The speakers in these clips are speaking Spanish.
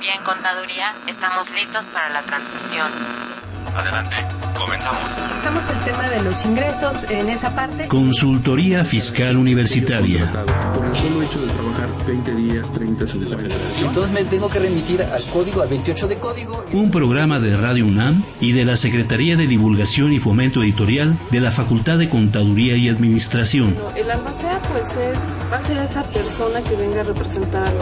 Bien, contaduría, estamos listos para la transmisión. Adelante, comenzamos. Estamos el tema de los ingresos en esa parte. Consultoría Fiscal Universitaria. Por el solo hecho de trabajar 20 días, 30 sin la federación. Entonces me tengo que remitir al código, al 28 de código. Un programa de Radio UNAM y de la Secretaría de Divulgación y Fomento Editorial de la Facultad de Contaduría y Administración. El albacea pues es, va a ser esa persona que venga a representar al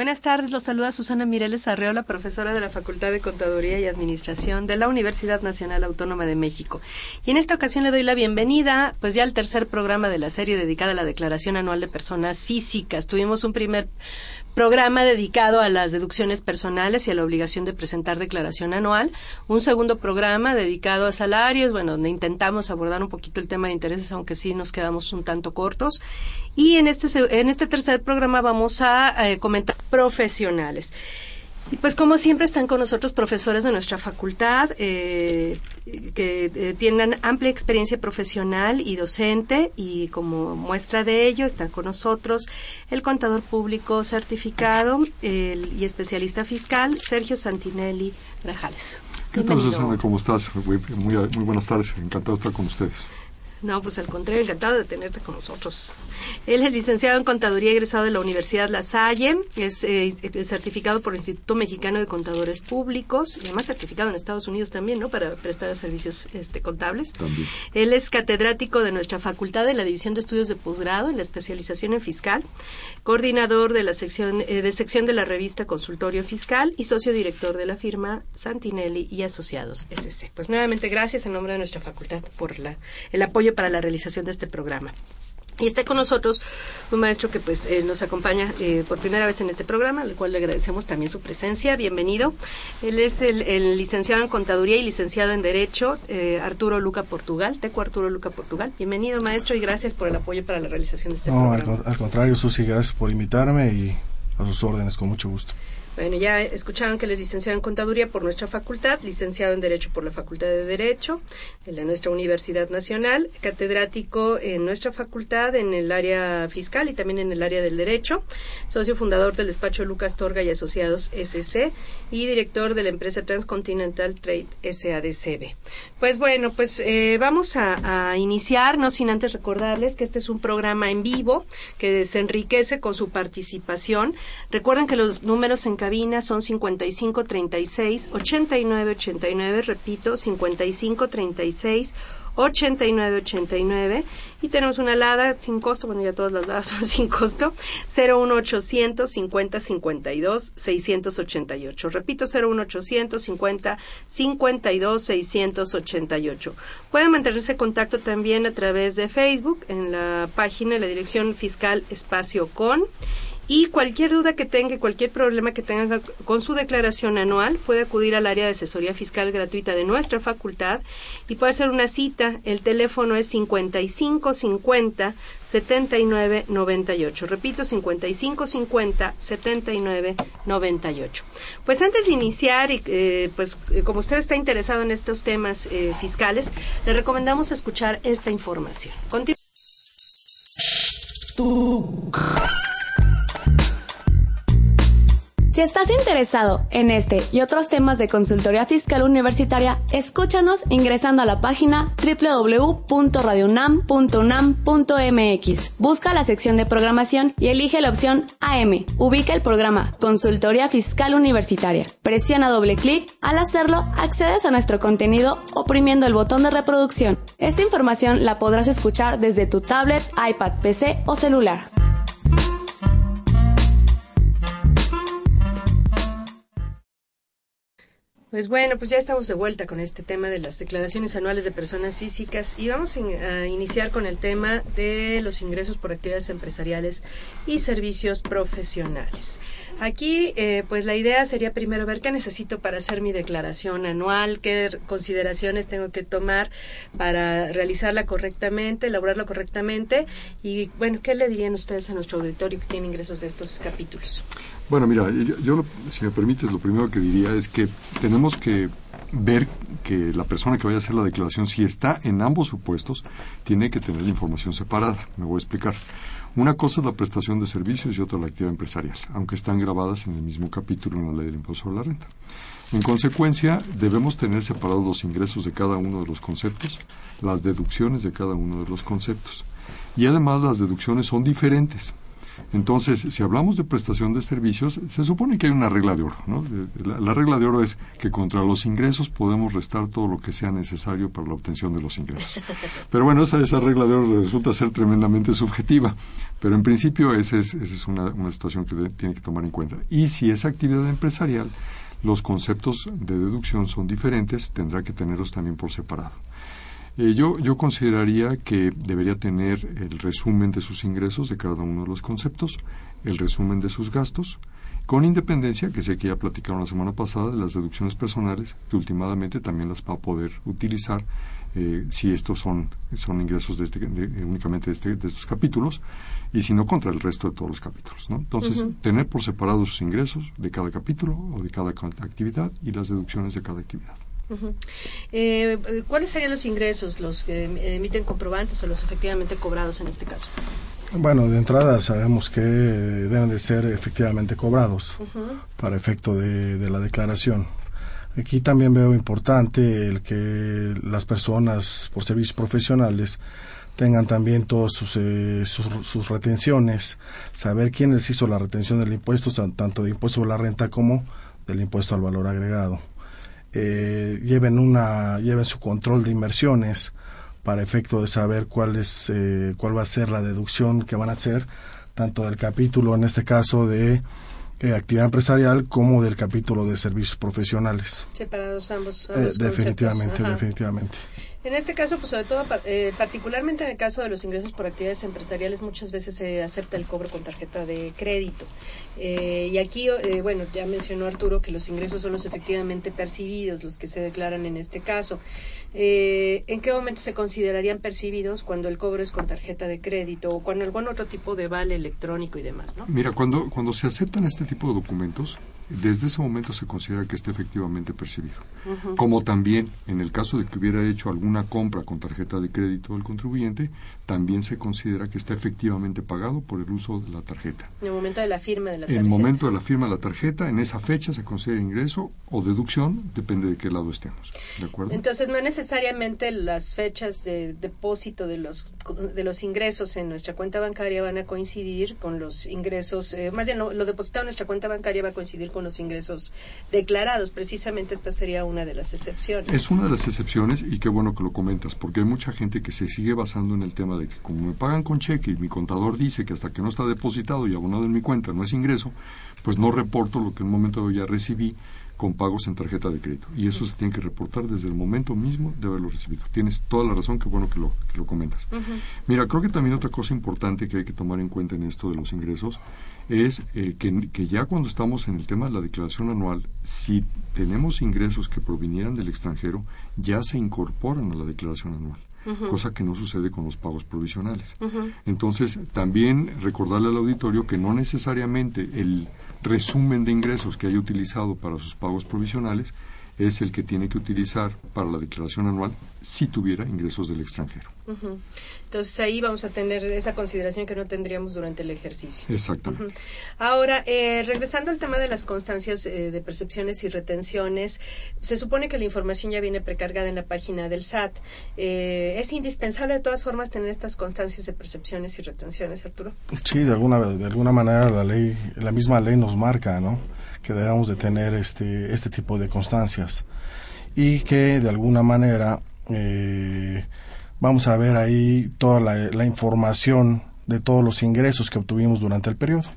Buenas tardes, los saluda Susana Mireles Arreola, profesora de la Facultad de Contaduría y Administración de la Universidad Nacional Autónoma de México. Y en esta ocasión le doy la bienvenida, pues ya al tercer programa de la serie dedicada a la Declaración Anual de Personas Físicas. Tuvimos un primer programa dedicado a las deducciones personales y a la obligación de presentar declaración anual, un segundo programa dedicado a salarios, bueno, donde intentamos abordar un poquito el tema de intereses, aunque sí nos quedamos un tanto cortos, y en este, en este tercer programa vamos a eh, comentar profesionales. Y pues como siempre están con nosotros profesores de nuestra facultad eh, que eh, tienen amplia experiencia profesional y docente y como muestra de ello están con nosotros el contador público certificado y especialista fiscal Sergio Santinelli Grajales. ¿Qué tal Susana? ¿Cómo estás? Muy, muy, muy buenas tardes, encantado de estar con ustedes. No, pues al contrario, encantado de tenerte con nosotros. Él es licenciado en Contaduría egresado de la Universidad La Salle, es eh, certificado por el Instituto Mexicano de Contadores Públicos y además certificado en Estados Unidos también, ¿no? Para prestar servicios este, contables. También. Él es catedrático de nuestra facultad en la División de Estudios de Posgrado en la especialización en fiscal, coordinador de la sección eh, de sección de la revista Consultorio Fiscal y socio director de la firma Santinelli y Asociados SC. Pues nuevamente gracias en nombre de nuestra facultad por la, el apoyo para la realización de este programa. Y está con nosotros un maestro que pues eh, nos acompaña eh, por primera vez en este programa, al cual le agradecemos también su presencia. Bienvenido. Él es el, licenciado en Contaduría y licenciado en Derecho, eh, Arturo Luca Portugal, Teco Arturo Luca Portugal. Bienvenido, maestro, y gracias por el apoyo para la realización de este programa. No, al contrario, Susi, gracias por invitarme y a sus órdenes, con mucho gusto. Bueno, ya escucharon que él es licenciado en Contaduría por nuestra facultad, licenciado en Derecho por la Facultad de Derecho de nuestra Universidad Nacional, catedrático en nuestra facultad en el área fiscal y también en el área del Derecho, socio fundador del despacho Lucas Torga y Asociados SC y director de la empresa Transcontinental Trade SADCB. Pues bueno, pues eh, vamos a, a iniciar, no sin antes recordarles que este es un programa en vivo que se enriquece con su participación. Recuerden que los números en cabina son 55 36 89 89, repito, 55 36 89 89 y tenemos una alada sin costo, bueno ya todas las ladas son sin costo, 01800 50 52 688. Repito, 01800 50 52 688. Pueden mantenerse en contacto también a través de Facebook en la página, la dirección fiscal espacio con y cualquier duda que tenga, cualquier problema que tenga con su declaración anual, puede acudir al área de asesoría fiscal gratuita de nuestra facultad y puede hacer una cita. El teléfono es 5550 7998. Repito, 5550 7998. Pues antes de iniciar, y eh, pues eh, como usted está interesado en estos temas eh, fiscales, le recomendamos escuchar esta información. Continu Si estás interesado en este y otros temas de consultoría fiscal universitaria, escúchanos ingresando a la página www.radionam.unam.mx. Busca la sección de programación y elige la opción AM. Ubica el programa Consultoría Fiscal Universitaria. Presiona doble clic. Al hacerlo, accedes a nuestro contenido oprimiendo el botón de reproducción. Esta información la podrás escuchar desde tu tablet, iPad, PC o celular. Pues bueno, pues ya estamos de vuelta con este tema de las declaraciones anuales de personas físicas y vamos a iniciar con el tema de los ingresos por actividades empresariales y servicios profesionales. Aquí, eh, pues la idea sería primero ver qué necesito para hacer mi declaración anual, qué consideraciones tengo que tomar para realizarla correctamente, elaborarla correctamente y bueno, ¿qué le dirían ustedes a nuestro auditorio que tiene ingresos de estos capítulos? Bueno, mira, yo, si me permites, lo primero que diría es que tenemos que ver que la persona que vaya a hacer la declaración, si está en ambos supuestos, tiene que tener la información separada. Me voy a explicar. Una cosa es la prestación de servicios y otra la actividad empresarial, aunque están grabadas en el mismo capítulo en la ley del impuesto sobre la renta. En consecuencia, debemos tener separados los ingresos de cada uno de los conceptos, las deducciones de cada uno de los conceptos. Y además las deducciones son diferentes. Entonces, si hablamos de prestación de servicios, se supone que hay una regla de oro. ¿no? La, regla de oro es que contra los ingresos podemos restar todo lo que sea necesario para la obtención de los ingresos. Pero bueno, esa, esa regla de oro resulta ser tremendamente subjetiva. Pero en principio esa es, esa es una, una situación que tiene que tomar en cuenta. Y si es actividad empresarial, los conceptos de deducción son diferentes, tendrá que tenerlos también por separado. Eh, yo, yo consideraría que debería tener el resumen de sus ingresos de cada uno de los conceptos, el resumen de sus gastos, con independencia, que sé que ya platicaron la semana pasada, de las deducciones personales, que últimamente también las va a poder utilizar eh, si estos son, son ingresos de este, únicamente de, este, de, estos capítulos, y si no, contra el resto de todos los capítulos. ¿no? Entonces, tener por separado sus ingresos de cada capítulo o de cada actividad y las deducciones de cada actividad. Eh, ¿Cuáles serían los ingresos, los que emiten comprobantes o los efectivamente cobrados en este caso? Bueno, de entrada sabemos que deben de ser efectivamente cobrados para efecto de, la declaración. Aquí también veo importante el que las personas por servicios profesionales tengan también todas sus, eh, sus, retenciones, saber quién les hizo la retención del impuesto, tanto de impuesto a la renta como del impuesto al valor agregado eh, lleven una lleven su control de inversiones para efecto de saber cuál es eh, cuál va a ser la deducción que van a hacer tanto del capítulo en este caso de eh, actividad empresarial como del capítulo de servicios profesionales. Separados ambos, eh, definitivamente definitivamente en este caso, pues sobre todo, eh, particularmente en el caso de los ingresos por actividades empresariales, muchas veces se acepta el cobro con tarjeta de crédito. Eh, y aquí, eh, bueno, ya mencionó Arturo que los ingresos son los efectivamente percibidos, los que se declaran en este caso. ¿En qué momento se considerarían percibidos cuando el cobro es con tarjeta de crédito o con algún otro tipo de vale electrónico y demás? ¿no? Mira, cuando, cuando se aceptan este tipo de documentos, desde ese momento se considera que esté efectivamente percibido. Como también en el caso de que hubiera hecho alguna compra con tarjeta de crédito del contribuyente, también se considera que está efectivamente pagado por el uso de la tarjeta. En el momento de la firma de la tarjeta. En el momento de la firma de la tarjeta, en esa fecha se considera ingreso o deducción, depende de qué lado estemos. ¿De acuerdo? Entonces, no necesariamente las fechas de depósito de los, de los ingresos en nuestra cuenta bancaria van a coincidir con los ingresos, eh, más bien lo, lo depositado en nuestra cuenta bancaria va a coincidir con los ingresos declarados. Precisamente esta sería una de las excepciones. Es una de las excepciones y qué bueno que lo comentas, porque hay mucha gente que se sigue basando en el tema de que como me pagan con cheque y mi contador dice que hasta que no está depositado y abonado en mi cuenta no es ingreso, pues no reporto lo que en un momento ya recibí con pagos en tarjeta de crédito. Y eso se tiene que reportar desde el momento mismo de haberlo recibido. Tienes toda la razón, qué bueno que lo, que lo comentas. Mira, creo que también otra cosa importante que hay que tomar en cuenta en esto de los ingresos es eh, que, que, ya cuando estamos en el tema de la declaración anual, si tenemos ingresos que provinieran del extranjero, ya se incorporan a la declaración anual. cosa que no sucede con los pagos provisionales. Entonces, también recordarle al auditorio que no necesariamente el resumen de ingresos que haya utilizado para sus pagos provisionales es el que tiene que utilizar para la declaración anual si tuviera ingresos del extranjero. Entonces ahí vamos a tener esa consideración que no tendríamos durante el ejercicio. Exactamente. Ahora, eh, regresando al tema de las constancias eh, de percepciones y retenciones, se supone que la información ya viene precargada en la página del SAT. Eh, ¿Es indispensable de todas formas tener estas constancias de percepciones y retenciones, Arturo? Sí, de alguna, de alguna manera la ley, la misma ley nos marca, ¿no? Que debemos de tener este, este tipo de constancias y que de alguna manera eh, vamos a ver ahí toda la, información de todos los ingresos que obtuvimos durante el periodo.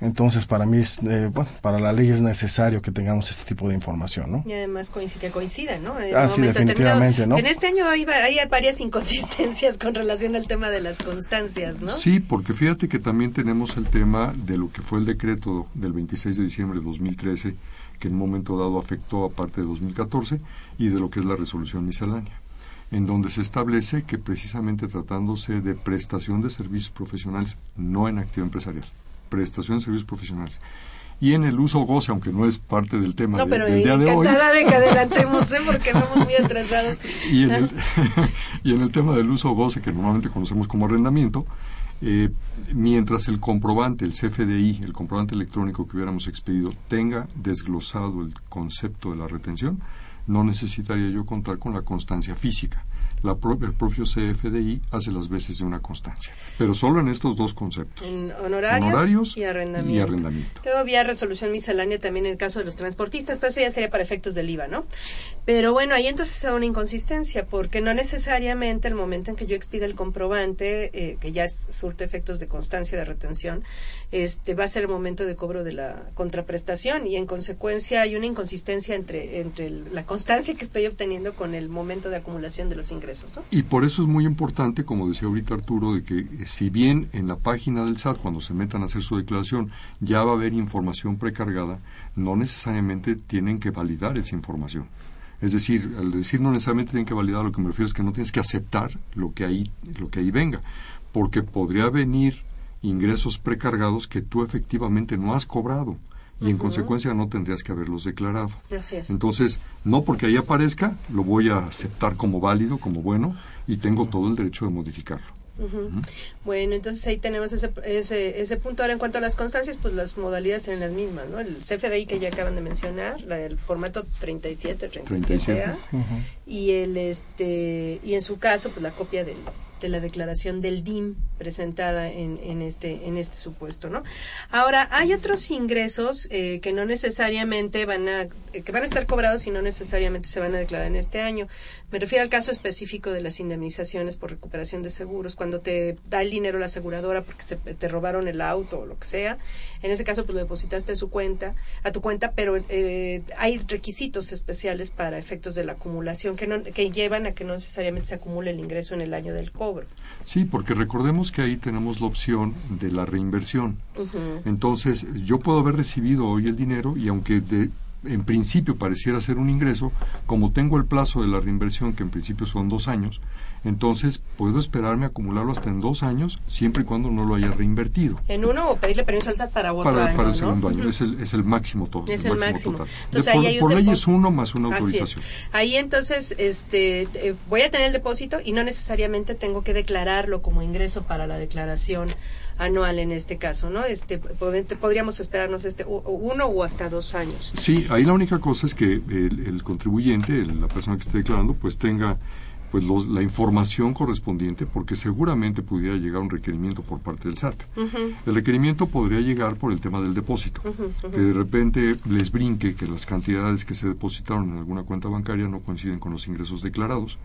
Entonces, para mí, es, eh, bueno, para la ley es necesario que tengamos este tipo de información, ¿no? Y además que coinciden, ¿no? ah, sí, definitivamente, ¿no? En este año hay, hay, varias inconsistencias con relación al tema de las constancias, ¿no? Sí, porque fíjate que también tenemos el tema de lo que fue el decreto del 26 de diciembre de 2013, que en un momento dado afectó a parte de 2014, y de lo que es la resolución miscelánea en donde se establece que precisamente tratándose de prestación de servicios profesionales, no en actividad empresarial, prestación de servicios profesionales. y en el uso goce, aunque no es parte del tema no, de- pero del día de hoy. de que adelantemos, ¿eh? porque vamos muy atrasados. y, en el, y en el tema del uso goce, que normalmente conocemos como arrendamiento, eh, mientras el comprobante, el CFDI, el comprobante electrónico que hubiéramos expedido, tenga desglosado el concepto de la retención, no necesitaría yo contar con la constancia física. La pro- el propio CFDI hace las veces de una constancia, pero solo en estos dos conceptos. En honorarios, Honorarios y, arrendamiento. y arrendamiento. Luego había resolución miscelánea también en el caso de los transportistas, pero eso ya sería para efectos del IVA, ¿no? Pero bueno, ahí entonces se da una inconsistencia, porque no necesariamente el momento en que yo expida el comprobante, eh, que ya surte efectos de constancia de retención, este va a ser el momento de cobro de la contraprestación y en consecuencia hay una inconsistencia entre, entre la constancia que estoy obteniendo con el momento de acumulación de los ingresos, Y por eso es muy importante, como decía ahorita Arturo, de que eh, si bien en la página del SAT, cuando se metan a hacer su declaración, ya va a haber información precargada, no necesariamente tienen que validar esa información. Es decir, al decir no necesariamente tienen que validar, lo que me refiero es que no tienes que aceptar lo que ahí, lo que ahí venga, porque podría venir ingresos precargados que tú efectivamente no has cobrado y en consecuencia no tendrías que haberlos declarado. Así es. Entonces, no porque ahí aparezca, lo voy a aceptar como válido, como bueno, y tengo todo el derecho de modificarlo. Ujú. Bueno, entonces ahí tenemos ese, ese, ese punto. Ahora, en cuanto a las constancias, pues las modalidades serán las mismas, ¿no? El CFDI que ya acaban de mencionar, la, el formato 37, 37A, 37. y el este y en su caso, pues la copia del, de la declaración del DIM presentada en, en este en este supuesto, ¿no? Ahora hay otros ingresos eh, que no necesariamente van a que van a estar cobrados y no necesariamente se van a declarar en este año. Me refiero al caso específico de las indemnizaciones por recuperación de seguros, cuando te da el dinero la aseguradora porque se, te robaron el auto o lo que sea. En ese caso, pues lo depositaste a su cuenta, a tu cuenta, pero eh, hay requisitos especiales para efectos de la acumulación que, no, que llevan a que no necesariamente se acumule el ingreso en el año del cobro. Sí, porque recordemos que ahí tenemos la opción de la reinversión. Entonces, yo puedo haber recibido hoy el dinero y aunque de, en principio pareciera ser un ingreso, como tengo el plazo de la reinversión, que en principio son dos años, entonces puedo esperarme a acumularlo hasta en dos años, siempre y cuando no lo haya reinvertido. En uno o pedirle permiso al SAT para otro Para, año. para el ¿no? segundo año, es, el, es el máximo todo. Es el máximo. total. De Entonces, por ahí por ley es uno más una autorización. Ahí entonces este, eh, voy a tener el depósito y no necesariamente tengo que declararlo como ingreso para la declaración anual en este caso, ¿no? Este, pod- podríamos esperarnos este uno o hasta dos años. Sí, ahí la única cosa es que el, el contribuyente, el- la persona que esté declarando, pues tenga pues los- la información correspondiente, porque seguramente pudiera llegar un requerimiento por parte del SAT. El requerimiento podría llegar por el tema del depósito, que de repente les brinque que las cantidades que se depositaron en alguna cuenta bancaria no coinciden con los ingresos declarados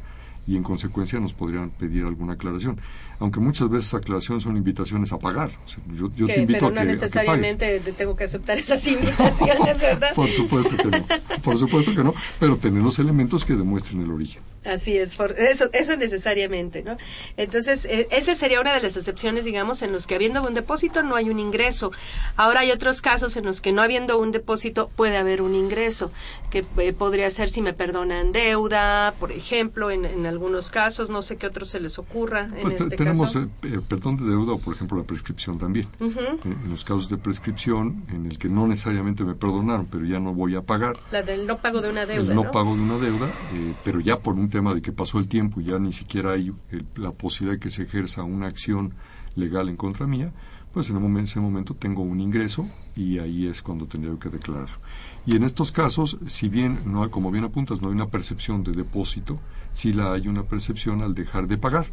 y en consecuencia nos podrían pedir alguna aclaración. Aunque muchas veces aclaraciones son invitaciones a pagar. O sea, yo yo Que- te invito pero a no que, a que necesariamente tengo que aceptar esas invitaciones, ¿verdad? Por supuesto que no, por supuesto que no, pero tener los elementos que demuestren el origen. Así es, por eso, eso necesariamente, ¿no? Entonces, eh, esa sería una de las excepciones, digamos, en los que habiendo un depósito no hay un ingreso. Ahora hay otros casos en los que no habiendo un depósito puede haber un ingreso, que eh, podría ser si me perdonan deuda, por ejemplo, en, en algunos casos, no sé qué otros se les ocurra en Pues te- este tenemos caso. eh, eh, perdón de deuda o, por ejemplo, la prescripción también. Ujú. En, en los casos de prescripción, en el que no necesariamente me perdonaron, pero ya no voy a pagar, La del no pago de una deuda, el no, ¿no? pago de una deuda, eh, pero ya por un tema de que pasó el tiempo y ya ni siquiera hay eh, la posibilidad de que se ejerza una acción legal en contra mía, pues en el ese momento tengo un ingreso y ahí es cuando tendría que declararlo. Y en estos casos, si bien no hay, como bien apuntas, no hay una percepción de depósito, sí la hay una percepción al dejar de pagar.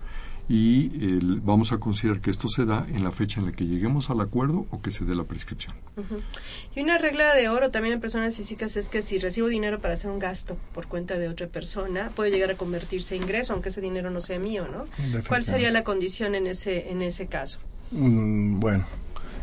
Y el- vamos a considerar que esto se da en la fecha en la que lleguemos al acuerdo o que se dé la prescripción. Y una regla de oro también en personas físicas es que si recibo dinero para hacer un gasto por cuenta de otra persona, puede llegar a convertirse en ingreso, aunque ese dinero no sea mío, ¿no? ¿Cuál sería la condición en ese, en ese caso? Mm, bueno,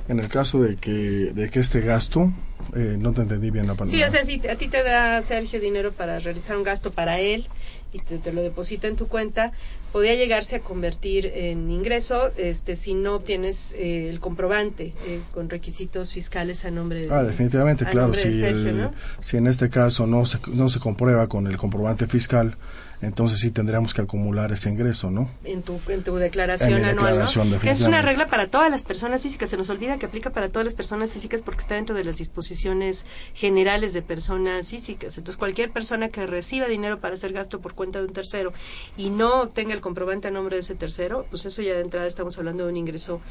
en el caso de que, de que este gasto, eh, no te entendí bien la palabra. Sí, o sea, si a ti te da Sergio dinero para realizar un gasto para él y te, te lo deposita en tu cuenta, podía llegarse a convertir en ingreso este si no obtienes eh, el comprobante eh, con requisitos fiscales a nombre de Ah, definitivamente, claro. de Si, Sergio, el- ¿no? si en este caso no se, no se comprueba con el comprobante fiscal, entonces sí tendríamos que acumular ese ingreso, ¿no? en tu, en tu declaración En mi anual, declaración, ¿no? Que es una regla para todas las personas físicas. Se nos olvida que aplica para todas las personas físicas porque está dentro de las disposiciones generales de personas físicas. Entonces, cualquier persona que reciba dinero para hacer gasto por cuenta de un tercero y no obtenga el comprobante a nombre de ese tercero, pues eso ya de entrada estamos hablando de un ingreso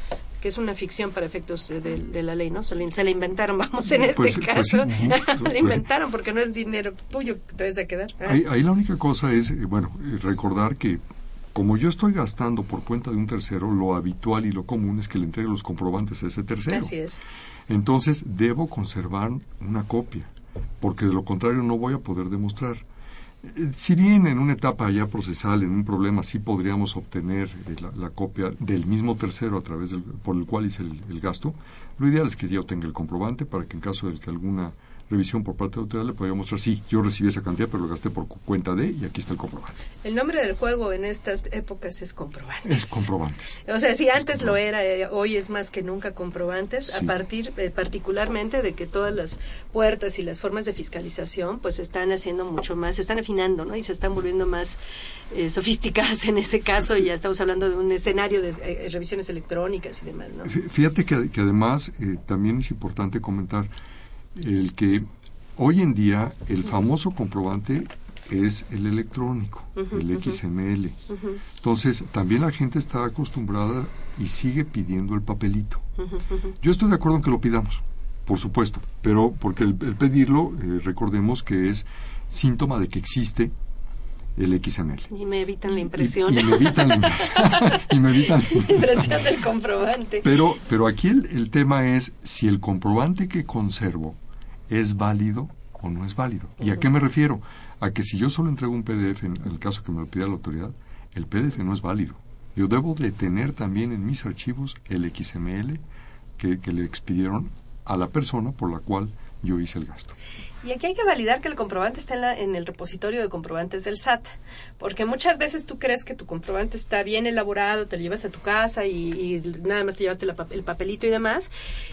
que es una ficción para efectos eh, de, de la ley, ¿no? Se la, se la inventaron, vamos, en este Pues pues caso. ujú. la Pues inventaron porque no es dinero tuyo que te vas a quedar. Ah. Ahí, ahí la única cosa es, bueno, recordar que como yo estoy gastando por cuenta de un tercero, lo habitual y lo común es que le entregue los comprobantes a ese tercero. Así es. Entonces debo conservar una copia, porque de lo contrario no voy a poder demostrar. Eh, Si bien en una etapa ya procesal, en un problema, sí podríamos obtener eh, la, la copia del mismo tercero a través del, por el cual hice el, el gasto, lo ideal es que yo tenga el comprobante para que en caso de que alguna revisión por parte de la autoridad le pueda mostrar, sí, yo recibí esa cantidad, pero lo gasté por cu- cuenta de, y aquí está el comprobante. El nombre del juego en estas épocas es comprobantes. Es comprobantes. O sea, si antes lo era, eh, hoy es más que nunca comprobantes, Sí. a partir eh, particularmente de que todas las puertas y las formas de fiscalización pues se están haciendo mucho más, se están afinando, ¿no? Y se están volviendo más eh, sofisticadas en ese caso y ya estamos hablando de un escenario de eh, revisiones electrónicas y demás, ¿no? Fí- Fíjate que, que además eh, también es importante comentar el que hoy en día el famoso comprobante es el electrónico, el. XML. Entonces, también la gente está acostumbrada y sigue pidiendo el papelito. Yo estoy de acuerdo en que lo pidamos, por supuesto, pero porque el, el pedirlo, eh, recordemos que es síntoma de que existe el XML. Y me evitan la Y- impresión. Y, me evitan la impresión. y me evitan la impresión. impresión del comprobante. Pero, pero aquí el, el tema es si el comprobante que conservo es válido o no es válido. ¿Y a qué me refiero? A que si yo solo entrego un PDF, en el caso que me lo pida la autoridad, el PDF no es válido. Yo debo de tener también en mis archivos el XML que, que le expidieron a la persona por la cual yo hice el gasto. Y aquí hay que validar que el comprobante está en, la- en el repositorio de comprobantes del SAT, porque muchas veces tú crees que tu comprobante está bien elaborado, te lo llevas a tu casa y, nada más te llevaste la el papelito y demás,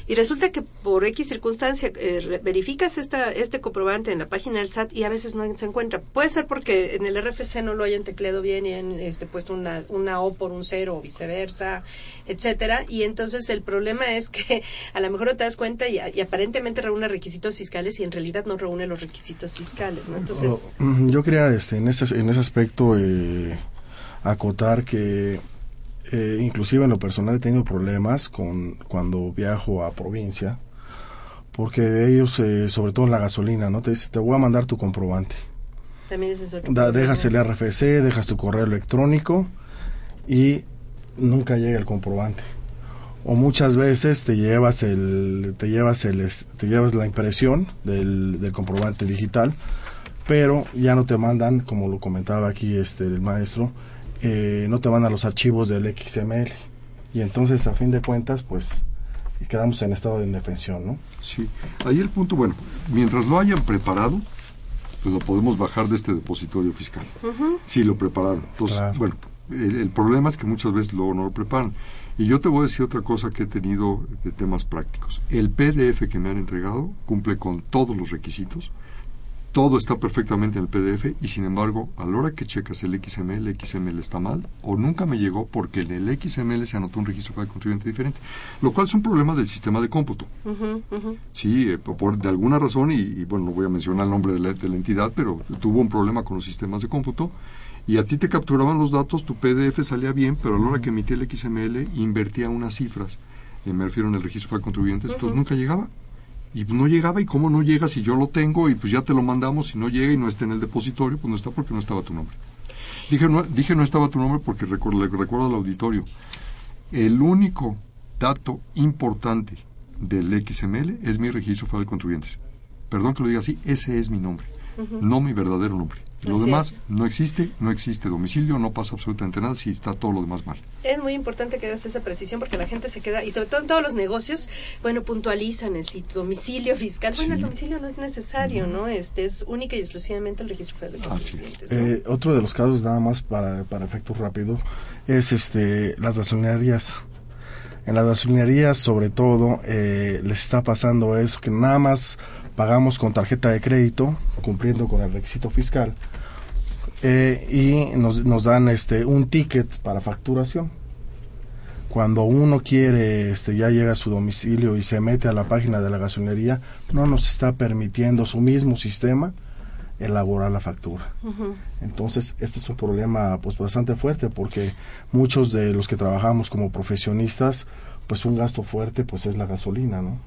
y resulta que por X circunstancia eh, verificas esta, este comprobante en la página del SAT y a veces no se encuentra. Puede ser porque en el RFC no lo hayan tecleado bien y han este, puesto una, una O por un cero o viceversa, etcétera, y entonces el problema es que a lo mejor no te das cuenta y, y aparentemente reúne requisitos fiscales y en realidad no reúne los requisitos fiscales, ¿no? Entonces, Oh, yo quería este, en, ese, en ese aspecto eh, acotar que eh, inclusive en lo personal he tenido problemas con cuando viajo a provincia porque ellos eh, sobre todo en la gasolina no te dicen te voy a mandar tu comprobante también es Da- dejas el RFC dejas tu correo electrónico y nunca llega el comprobante o muchas veces te llevas el te llevas el es- te llevas la impresión del, del comprobante digital pero ya no te mandan como lo comentaba aquí este el maestro eh, no te mandan los archivos del XML y entonces a fin de cuentas pues quedamos en estado de indefensión no Sí, ahí el punto, bueno, mientras lo hayan preparado, pues lo podemos bajar de este depositorio fiscal. Sí, lo prepararon. Entonces, Claro. bueno, el, el problema es que muchas veces luego no lo preparan. Y yo te voy a decir otra cosa que he tenido de temas prácticos. El PDF que me han entregado cumple con todos los requisitos. Todo está perfectamente en el PDF y sin embargo, a la hora que checas el XML, el XML está mal o nunca me llegó porque en el XML se anotó un registro para el contribuyente diferente, lo cual es un problema del sistema de cómputo. Ujú. Sí, eh, por, por- de alguna razón, y, y, bueno, no voy a mencionar el nombre de la, de la entidad, pero tuvo un problema con los sistemas de cómputo y a ti te capturaban los datos, tu PDF salía bien, pero a la hora que emitía el XML invertía unas cifras, eh, me refiero en el registro de contribuyentes, entonces nunca llegaba. Y no llegaba, ¿y cómo no llega si yo lo tengo y pues ya te lo mandamos, si no llega y no está en el depositorio, pues no está porque no estaba tu nombre. Dije no, dije no estaba tu nombre porque recuerdo, le recuerdo al auditorio, el único dato importante del XML es mi registro federal de contribuyentes. Perdón que lo diga así, ese es mi nombre. no mi verdadero nombre. Lo Así demás es. no existe, no existe domicilio, no pasa absolutamente nada si está todo lo demás mal. Es muy importante que hagas esa precisión porque la gente se queda, y sobre todo en todos los negocios, bueno, puntualizan el si tu domicilio fiscal. Bueno, el domicilio no es necesario, ¿no? Este es única y exclusivamente el registro federal de contribuyentes. ¿no? Eh, otro de los casos, nada más para, para efectos rápidos, es este las gasolinerías. En las gasolinerías, sobre todo, eh, les está pasando eso, que nada más pagamos con tarjeta de crédito, cumpliendo con el requisito fiscal, eh, y nos, nos dan este un ticket para facturación. Cuando uno quiere, este, ya llega a su domicilio y se mete a la página de la gasolinería, no nos está permitiendo su mismo sistema elaborar la factura. Entonces, este es un problema pues bastante fuerte porque muchos de los que trabajamos como profesionistas, pues un gasto fuerte pues es la gasolina, ¿no?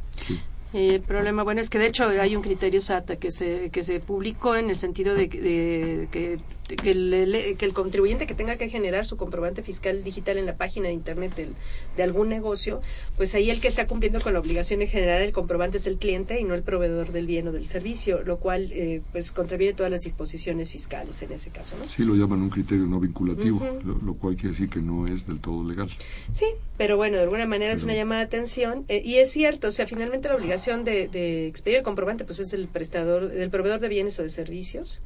Eh, El problema, bueno, es que de hecho hay un criterio SATA que se, que se publicó en el sentido de, que- de que, que el, que el contribuyente que tenga que generar su comprobante fiscal digital en la página de internet del- de algún negocio, pues ahí el que está cumpliendo con la obligación de generar el comprobante es el cliente y no el proveedor del bien o del servicio, lo cual eh, pues contraviene todas las disposiciones fiscales en ese caso, ¿no? Sí lo llaman un criterio no vinculativo, lo, lo cual quiere decir que no es del todo legal. Sí, pero bueno, de alguna manera es una llamada de atención eh, y es cierto, o sea, finalmente la obligación de, de expedir el comprobante pues es el prestador, del proveedor de bienes o de servicios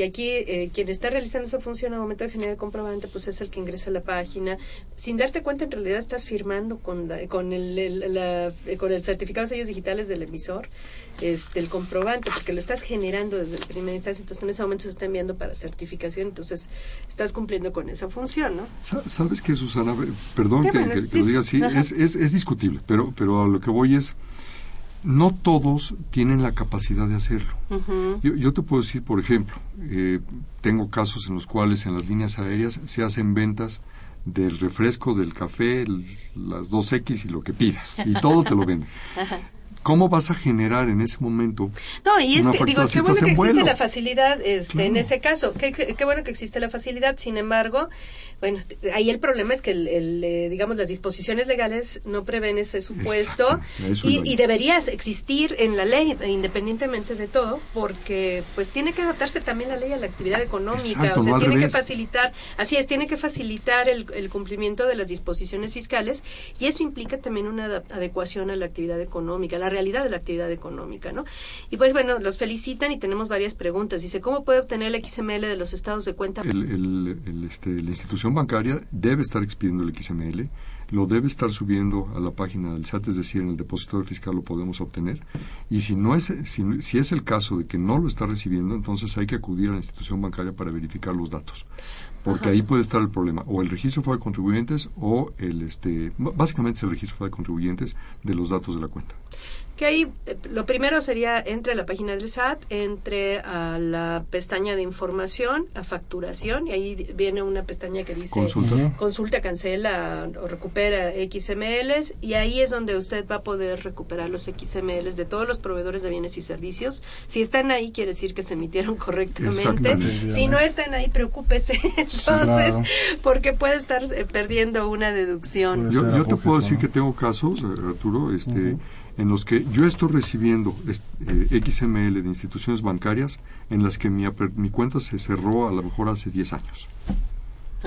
y aquí eh, quien está realizando esa función al momento de generar el comprobante pues es el que ingresa a la página. Sin darte cuenta en realidad estás firmando con, la- con, el, el- la- eh, con el certificado de sellos digitales del emisor este, el comprobante porque lo estás generando desde la primera instancia, entonces en ese momento se está enviando para certificación, entonces estás cumpliendo con esa función, ¿no? Sa- ¿Sabes qué, Susana? Perdón que, bueno, que- que lo diga así, es, es, es discutible, pero, pero a lo que voy es, no todos tienen la capacidad de hacerlo. Yo, yo te puedo decir, por ejemplo, eh, tengo casos en los cuales en las líneas aéreas se hacen ventas del refresco, del café, el- las 2X y lo que pidas, y todo te lo venden. ¿Cómo vas a generar en ese momento No, y es que, digo, qué bueno que existe la facilidad este, en ese caso. Qué, qué- qué bueno que existe la facilidad. Sin embargo, bueno, ahí el problema es que, el, el, eh, digamos, las disposiciones legales no prevén ese supuesto Exacto, y, y debería existir en la ley, independientemente de todo, porque pues tiene que adaptarse también la ley a la actividad económica. Exacto, o sea, no tiene que facilitar, así es, tiene que facilitar el, el cumplimiento de las disposiciones fiscales y eso implica también una adecuación a la actividad económica, la realidad de la actividad económica, ¿no? Y pues bueno, los felicitan y tenemos varias preguntas. Dice, ¿cómo puede obtener el XML de los estados de cuenta? el, el- el, este, la institución bancaria debe estar expidiendo el XML, lo debe estar subiendo a la página del SAT, es decir, en el depositorio fiscal lo podemos obtener. Y si no es, si, si es el caso de que no lo está recibiendo, entonces hay que acudir a la institución bancaria para verificar los datos. Porque Ajá. ahí puede estar el problema, o el registro fue de contribuyentes o el, este, básicamente es el registro fue de contribuyentes de los datos de la cuenta. Que ahí eh, lo primero sería entre a la página del SAT, entre a la pestaña de información, a facturación, y ahí viene una pestaña que dice Consulta. Consulta, cancela o recupera XMLs, y ahí es donde usted va a poder recuperar los XMLs de todos los proveedores de bienes y servicios. Si están ahí, quiere decir que se emitieron correctamente. Si no están ahí, preocúpese entonces, claro. porque puede estar eh, perdiendo una deducción. Yo, te puedo decir que tengo casos, eh, Arturo, este. En los que yo estoy recibiendo eh, XML de instituciones bancarias en las que mi, aper- mi cuenta se cerró a lo mejor hace 10 años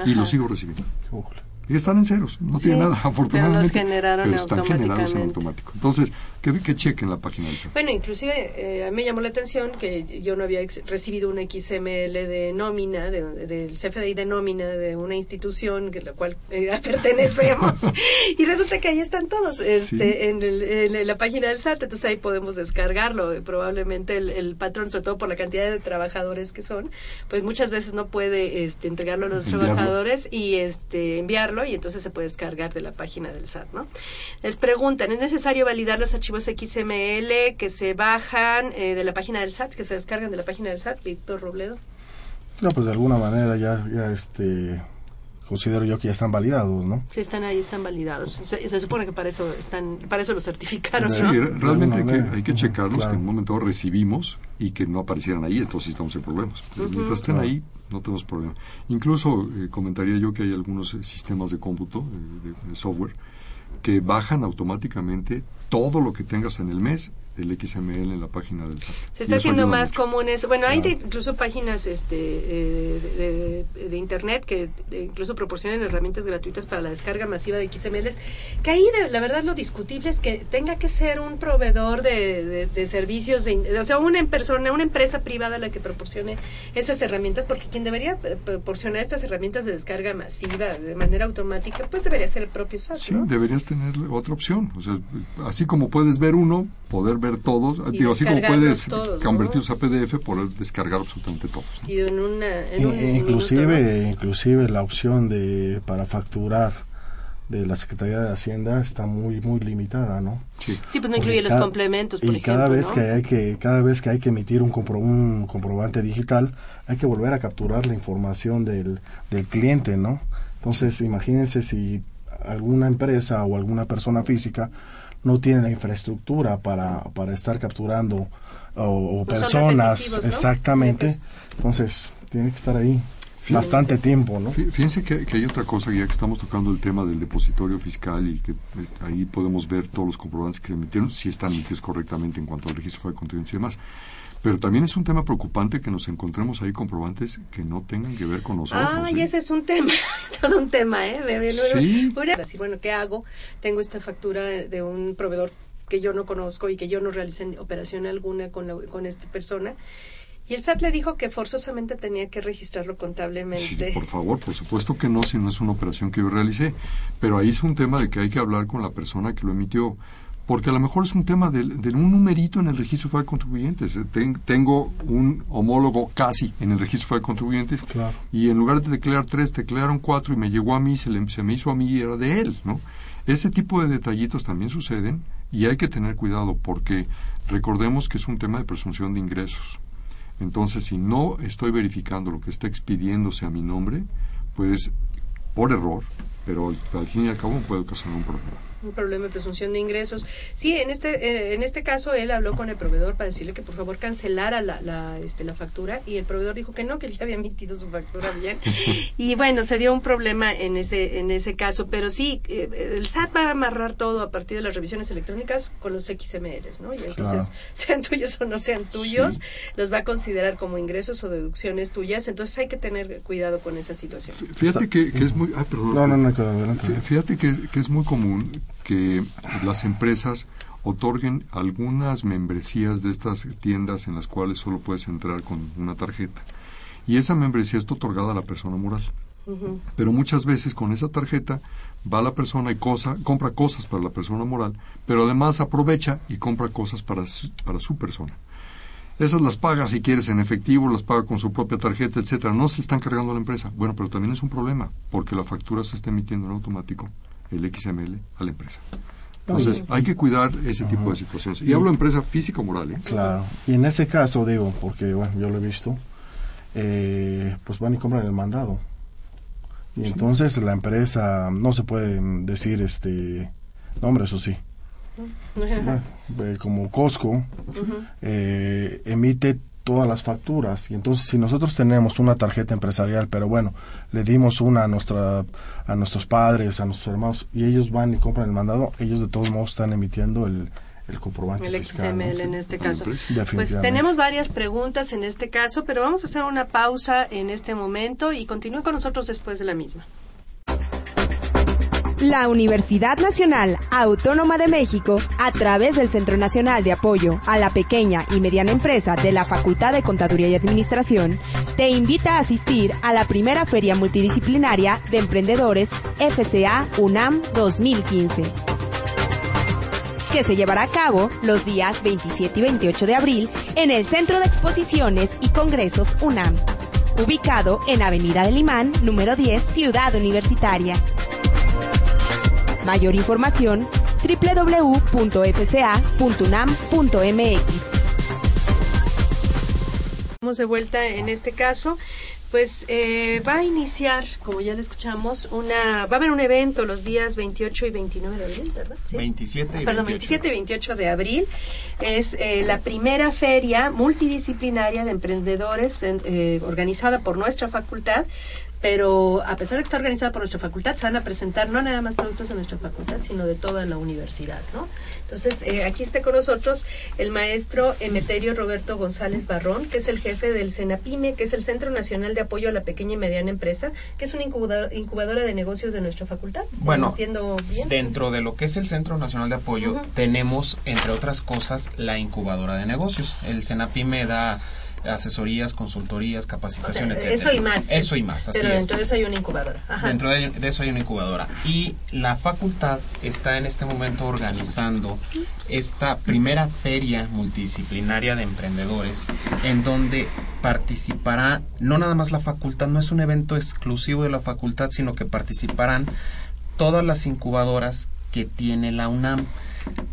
y lo sigo recibiendo. Ujule. Y están en ceros, no Sí, tienen nada, pero los afortunadamente. generaron pero están generados en automático. Entonces, que, que chequen la página del SAT. Bueno, inclusive eh, a mí me llamó la atención que yo no había recibido un XML de nómina, de- del CFDI de nómina de una institución que la cual eh, pertenecemos. y resulta que ahí están todos este, Sí. en, el- en la página del SAT, entonces ahí podemos descargarlo. Eh, Probablemente el, el patrón, sobre todo por la cantidad de trabajadores que son, pues muchas veces no puede este, entregarlo a los Enviarlo. trabajadores y este, enviarlo y entonces se puede descargar de la página del SAT, ¿no? Les preguntan, ¿es necesario validar los archivos XML que se bajan eh, de la página del SAT, que se descargan de la página del SAT, Víctor Robledo? No, pues de alguna manera ya, ya este, considero yo que ya están validados, ¿no? Si están ahí, están validados. Se, se supone que para eso están, para eso lo certificaron, Sí, ¿no? re- realmente hay que, hay checarlos, claro. que en un momento dado recibimos y que no aparecieran ahí, entonces sí estamos en problemas. Pero. Mientras estén Claro. ahí, no tenemos problema. Incluso eh, comentaría yo que hay algunos eh, sistemas de cómputo, eh, de, de software, que bajan automáticamente todo lo que tengas en el mes del XML en la página del SAT. Se está haciendo más común eso. Bueno, hay incluso páginas este, eh, de, internet que incluso proporcionan herramientas gratuitas para la descarga masiva de XMLs, que ahí la verdad lo discutible es que tenga que ser un proveedor de, servicios, o sea, una persona, una empresa privada la que proporcione esas herramientas, porque quien debería proporcionar estas herramientas de descarga masiva de manera automática, pues debería ser el propio SAT. Sí, deberías tener otra opción. O sea, así como puedes ver uno, poder ver todos, digo, así como puedes convertirlos a PDF, poder descargar absolutamente todos. Y en una, inclusive, inclusive la opción de para facturar de la Secretaría de Hacienda está muy muy limitada, ¿no? Sí, sí pues no incluye los complementos, por y cada vez que hay que cada vez que hay que emitir un, un comprobante digital, hay que volver a capturar la información del, del cliente, ¿no? Entonces, imagínense si alguna empresa o alguna persona física no tiene la infraestructura para, para estar capturando o, pues personas. exactamente, entonces tiene que estar ahí bastante tiempo, ¿no? Fíjense que, hay otra cosa, ya que estamos tocando el tema del depositorio fiscal y que pues, ahí podemos ver todos los comprobantes que se emitieron, si están emitidos correctamente en cuanto al registro de contribuyentes y demás. Pero también es un tema preocupante que nos encontremos ahí comprobantes que no tengan que ver con nosotros. Ah, y ese es un tema, todo un tema, ¿eh? sí. Decir, bueno, ¿qué hago? Tengo esta factura de un proveedor que yo no conozco y que yo no realicé operación alguna con, la, con esta persona. Y el SAT le dijo que forzosamente tenía que registrarlo contablemente. Sí, por favor, por supuesto que no, si no es una operación que yo realicé. Pero ahí es un tema de que hay que hablar con la persona que lo emitió porque a lo mejor es un tema de, un numerito en el registro federal de contribuyentes. Eh, tengo un homólogo casi en el registro federal de contribuyentes y en lugar de declarar tres, declararon cuatro y me llegó a mí, se, le, se me hizo a mí y era de él, ¿no? Ese tipo de detallitos también suceden y hay que tener cuidado porque recordemos que es un tema de presunción de ingresos. Entonces, si no estoy verificando lo que está expidiéndose a mi nombre, pues por error, pero al fin y al cabo puede ocasionar un problema un problema de presunción de ingresos. Sí, en este, en este caso él habló con el proveedor para decirle que por favor cancelara la, la, este, la factura y el proveedor dijo que no, que él ya había emitido su factura bien. Y bueno, se dio un problema en ese, en ese caso, pero sí, eh, el SAT va a amarrar todo a partir de las revisiones electrónicas con los XMLs, ¿no? Y entonces, sean tuyos o no sean tuyos, los va a considerar como ingresos o deducciones tuyas, entonces hay que tener cuidado con esa situación. Fíjate que, es muy... no, no, no, Fíjate que, que es muy común que las empresas otorguen algunas membresías de estas tiendas en las cuales solo puedes entrar con una tarjeta. Y esa membresía está otorgada a la persona moral. Pero muchas veces con esa tarjeta va la persona y cosa, compra cosas para la persona moral, pero además aprovecha y compra cosas para su, para su persona. Esas las paga si quieres en efectivo, las paga con su propia tarjeta, etcétera. No se le están cargando a la empresa. Bueno, pero también es un problema, porque la factura se está emitiendo en automático el XML a la empresa. Entonces, hay que cuidar ese tipo de situaciones. Y, hablo de empresa física o moral. ¿eh? Claro. Y en ese caso, digo, porque bueno, yo lo he visto, eh, pues van y compran el mandado. Y entonces la empresa, no se puede decir, este, nombre, eso sí. Eh, como Costco, emite todas las facturas y entonces si nosotros tenemos una tarjeta empresarial pero bueno le dimos una a nuestra a nuestros padres a nuestros hermanos y ellos van y compran el mandado ellos de todos modos están emitiendo el el comprobante el XML en este caso. Pues tenemos varias preguntas en este caso, pero vamos a hacer una pausa en este momento y continúe con nosotros después de la misma. La Universidad Nacional Autónoma de México, a través del Centro Nacional de Apoyo a la Pequeña y Mediana Empresa de la Facultad de Contaduría y Administración, te invita a asistir a la primera Feria Multidisciplinaria de Emprendedores FCA UNAM 2015 que se llevará a cabo los días 27 y 28 de abril en el Centro de Exposiciones y Congresos UNAM, ubicado en Avenida del Imán, número 10, Ciudad Universitaria. Mayor información www.fca.unam.mx. Estamos de vuelta en este caso. Pues eh, va a iniciar, como ya lo escuchamos, una, va a haber un evento los días 28 y 29 de abril, ¿verdad? 27 y Perdón, 27 y 28 de abril. Es eh, la primera feria multidisciplinaria de emprendedores eh, organizada por nuestra facultad pero a pesar de que está organizada por nuestra facultad, se van a presentar no nada más productos de nuestra facultad, sino de toda la universidad, ¿no? Entonces, eh, aquí está con nosotros el maestro Emeterio Roberto González Barrón, que es el jefe del CENAPIME, que es el Centro Nacional de Apoyo a la Pequeña y Mediana Empresa, que es una incubadora, incubadora de negocios de nuestra facultad. Bueno, entiendo bien. dentro de lo que es el Centro Nacional de Apoyo, tenemos, entre otras cosas, la incubadora de negocios. El CENAPIME da asesorías, consultorías, capacitación, O sea, etcétera. eso y más. Eso y más, así Pero es. dentro de eso hay una incubadora. Ajá. Dentro de, de eso hay una incubadora. Y la facultad está en este momento organizando esta primera feria multidisciplinaria de emprendedores en donde participará no nada más la facultad, no es un evento exclusivo de la facultad, sino que participarán todas las incubadoras que tiene la UNAM.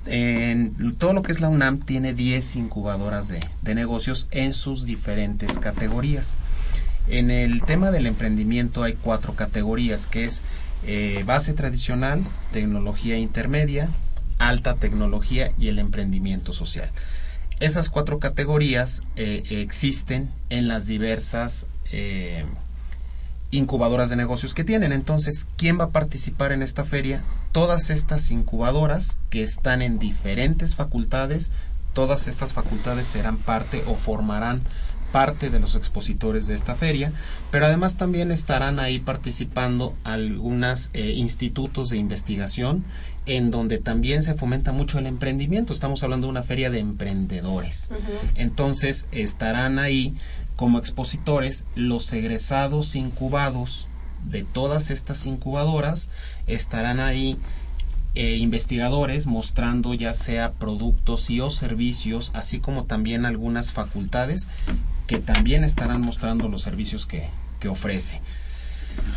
En todo lo que es la UNAM tiene 10 incubadoras de, de negocios en sus diferentes categorías. En el tema del emprendimiento hay cuatro categorías, que es eh, base tradicional, tecnología intermedia, alta tecnología y el emprendimiento social. Esas cuatro categorías eh, existen en las diversas eh, incubadoras de negocios que tienen. Entonces, ¿quién va a participar en esta feria? Todas estas incubadoras que están en diferentes facultades, todas estas facultades serán parte o formarán parte de los expositores de esta feria, pero además también estarán ahí participando algunos institutos de investigación en donde también se fomenta mucho el emprendimiento. Estamos hablando de una feria de emprendedores. Entonces estarán ahí como expositores los egresados incubados de todas estas incubadoras, estarán ahí eh, investigadores mostrando ya sea productos y o servicios, así como también algunas facultades que también estarán mostrando los servicios que, que ofrece.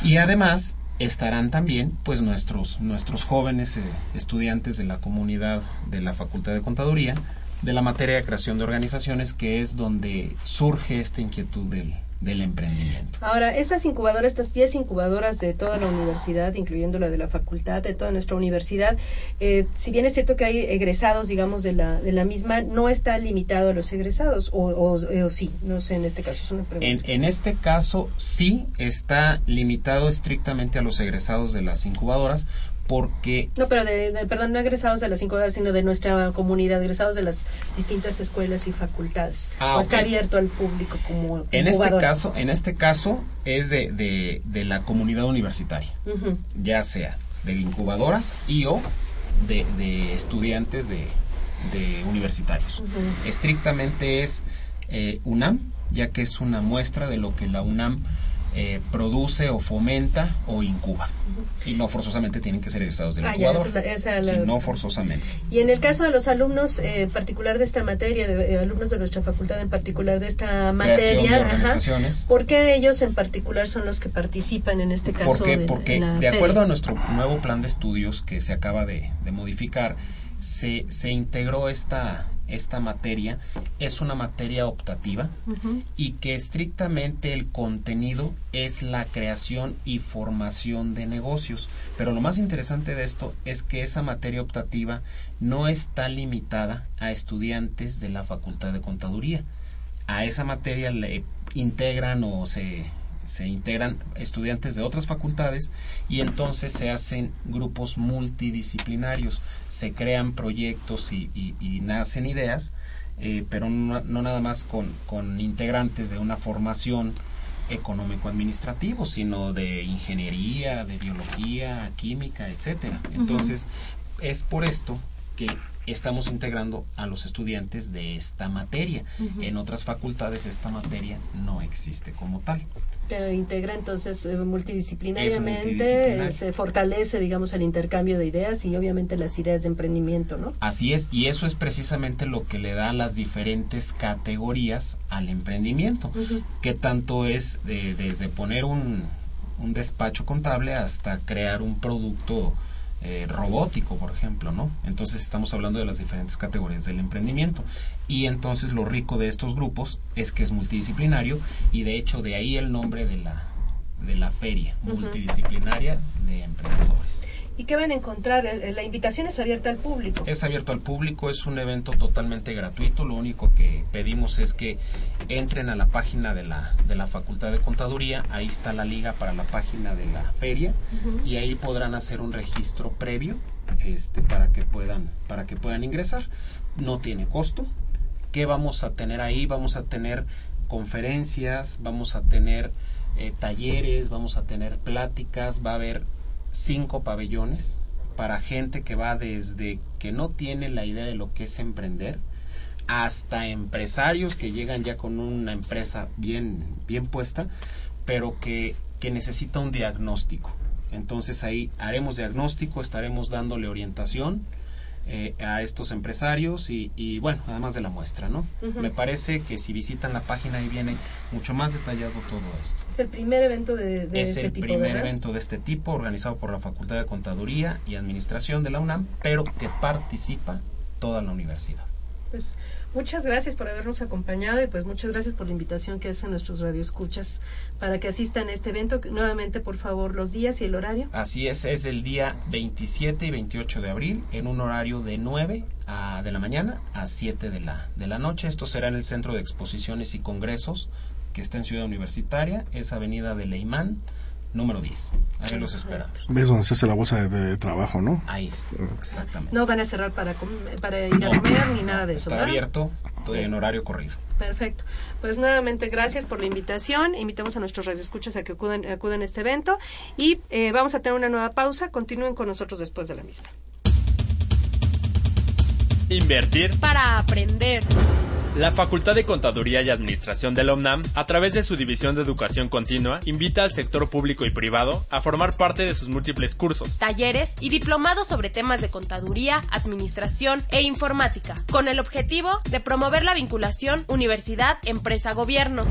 Y además estarán también pues nuestros, nuestros jóvenes eh, estudiantes de la comunidad de la Facultad de Contaduría, de la materia de creación de organizaciones, que es donde surge esta inquietud del, del emprendimiento. Ahora, estas incubadoras, estas 10 incubadoras de toda la universidad, incluyendo la de la facultad, de toda nuestra universidad, eh, si bien es cierto que hay egresados, digamos, de la, de la misma, no está limitado a los egresados, o, o, o sí, no sé, en este caso es una pregunta. En, en, este caso sí está limitado estrictamente a los egresados de las incubadoras porque... No, pero de, de, perdón, no egresados de las incubadoras, sino de nuestra comunidad, egresados de las distintas escuelas y facultades. Ah, o está abierto al público como en este caso En este caso es de, de, de la comunidad universitaria, uh -huh. ya sea de incubadoras y o de, de estudiantes de, universitarios. Uh -huh. Estrictamente es eh, UNAM, ya que es una muestra de lo que la UNAM eh, produce o fomenta o incuba. Y no forzosamente tienen que ser egresados del ah, incubador. Ya, esa, esa sí, no forzosamente. Y en el caso de los alumnos, en eh, particular de esta materia, de, eh, alumnos de nuestra facultad en particular de esta materia, de organizaciones. Ajá, ¿por qué ellos en particular son los que participan en este caso? ¿Por qué? De, Porque de, de acuerdo a nuestro nuevo plan de estudios que se acaba de, de modificar, se, se integró esta esta materia es una materia optativa uh -huh. y que estrictamente el contenido es la creación y formación de negocios. Pero lo más interesante de esto es que esa materia optativa no está limitada a estudiantes de la Facultad de Contaduría. A esa materia le integran o se se integran estudiantes de otras facultades y entonces se hacen grupos multidisciplinarios, se crean proyectos y, y, y nacen ideas, eh, pero no, no, nada más con, con, integrantes de una formación económico-administrativo, sino de ingeniería, de biología, química, etcétera. Entonces, uh -huh. es por esto que estamos integrando a los estudiantes de esta materia. Uh -huh. En otras facultades esta materia no existe como tal. Pero integra entonces eh, multidisciplinariamente, se fortalece, digamos, el intercambio de ideas y obviamente las ideas de emprendimiento, ¿no? Así es, y eso es precisamente lo que le da las diferentes categorías al emprendimiento, uh -huh. que tanto es de, desde poner un, un despacho contable hasta crear un producto eh, robótico, por ejemplo, ¿no? Entonces estamos hablando de las diferentes categorías del emprendimiento. Y entonces lo rico de estos grupos es que es multidisciplinario y de hecho de ahí el nombre de la, de la feria, uh -huh. multidisciplinaria de emprendedores. ¿Y qué van a encontrar? La invitación es abierta al público. Es abierto al público, es un evento totalmente gratuito. Lo único que pedimos es que entren a la página de la, de la Facultad de Contaduría. Ahí está la liga para la página de la feria y ahí podrán hacer un registro previo este, para, que puedan, para que puedan ingresar. No tiene costo. ¿Qué vamos a tener ahí? Vamos a tener conferencias, vamos a tener eh, talleres, vamos a tener pláticas, va a haber cinco pabellones para gente que va desde que no tiene la idea de lo que es emprender hasta empresarios que llegan ya con una empresa bien, bien puesta, pero que, que necesita un diagnóstico. Entonces ahí haremos diagnóstico, estaremos dándole orientación eh, a estos empresarios y, y, bueno, además de la muestra, ¿no? Me parece que si visitan la página ahí viene mucho más detallado todo esto. Es el primer evento de, de es este el tipo, primer ¿verdad? evento de este tipo organizado por la Facultad de Contaduría y Administración de la UNAM, pero que participa toda la universidad. Pues muchas gracias por habernos acompañado y pues muchas gracias por la invitación que hacen nuestros radioescuchas para que asistan a este evento. Nuevamente, por favor, los días y el horario. Así es, es el día 27 y 28 de abril en un horario de 9 a- de la mañana a 7 de la, de la noche. Esto será en el Centro de Exposiciones y Congresos que está en Ciudad Universitaria, es Avenida de Leimán, número 10. Ahí los esperamos. ¿Ves donde se hace la bolsa de, de trabajo, no? Ahí exactamente. No van a cerrar para, com- para ir a comer ni nada de eso. Está ¿verdad? abierto todo en horario corrido. Perfecto. Pues nuevamente gracias por la invitación. Invitamos a nuestros radioescuchas a que acudan, acudan a este evento y eh, vamos a tener una nueva pausa. Continúen con nosotros después de la misma. Invertir Para aprender. La Facultad de Contaduría y Administración de la UNAM, a través de su División de Educación Continua, invita al sector público y privado a formar parte de sus múltiples cursos. talleres y diplomados sobre temas de contaduría, administración e informática, con el objetivo de promover la vinculación universidad-empresa-gobierno.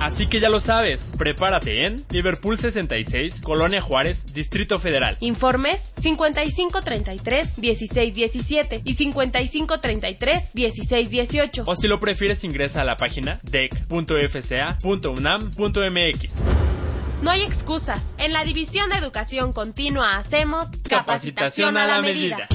Así que ya lo sabes, prepárate en Liverpool 66, Colonia Juárez, Distrito Federal. Informes 5533-1617 y 5533-1618. O si lo prefieres ingresa a la página dec.fca.unam.mx. No hay excusas. En la División de Educación Continua hacemos Capacitación a la medida.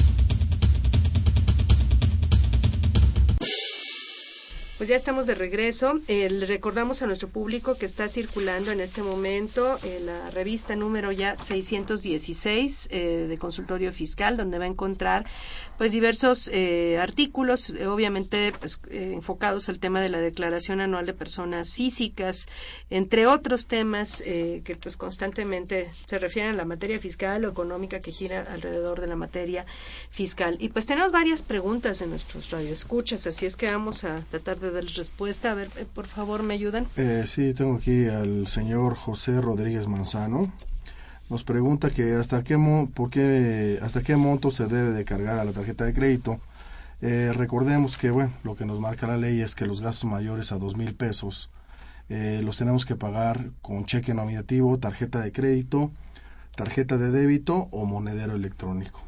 Pues ya estamos de regreso. Le recordamos a nuestro público que está circulando en este momento eh, la revista número ya 616 eh, de consultorio fiscal, donde va a encontrar pues diversos eh, artículos, eh, obviamente pues, eh, enfocados al tema de la declaración anual de personas físicas, entre otros temas que pues constantemente se refieren a la materia fiscal o económica que gira alrededor de la materia fiscal. Y pues tenemos varias preguntas en nuestros radioescuchas, así es que vamos a tratar de darles respuesta. A ver, eh, por favor, ¿me ayudan? Eh, sí, tengo aquí al señor José Rodríguez Manzano. Nos pregunta que hasta qué, mo- por qué, hasta qué monto se debe de cargar a la tarjeta de crédito. Eh, recordemos que bueno, lo que nos marca la ley es que los gastos mayores a dos mil pesos eh, los tenemos que pagar con cheque nominativo, tarjeta de crédito, tarjeta de débito o monedero electrónico.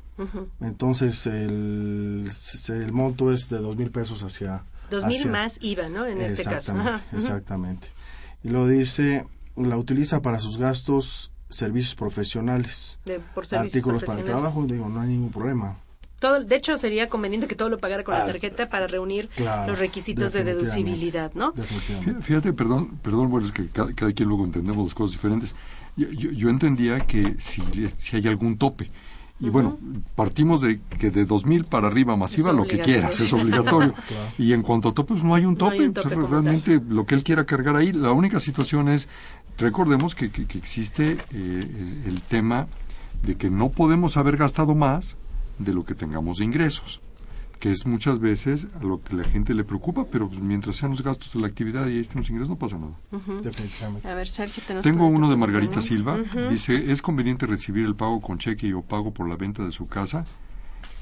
Entonces el, el monto es de dos mil pesos hacia Dos mil hacia- más IVA, ¿no? En este caso. Exactamente, Ajá. Ujú. exactamente. Y lo dice, la utiliza para sus gastos, servicios profesionales, De- por servicios artículos para el trabajo, digo, no hay ningún problema. Todo, de hecho, sería conveniente que todo lo pagara con la Ah, tarjeta para reunir claro, los requisitos de deducibilidad, ¿no? Fí- Fíjate, perdón, perdón, bueno, es que cada, cada quien luego entendemos las cosas diferentes. Yo, yo- yo entendía que si, si hay algún tope. Y bueno, partimos de que de 2.000 para arriba masiva lo que quieras, es obligatorio. Claro. Y en cuanto a tope, pues no hay un No tope. hay un tope realmente lo que él quiera cargar ahí. La única situación es, recordemos que, que- que existe eh, el tema de que no podemos haber gastado más de lo que tengamos de ingresos que es muchas veces a lo que la gente le preocupa, pero pues, mientras sean los gastos de la actividad y ahí estén los ingresos, no pasa nada. Definitivamente. A ver, Sergio, tenemos Tengo uno de Margarita también. Silva. Dice, ¿es conveniente recibir el pago con cheque y o pago por la venta de su casa?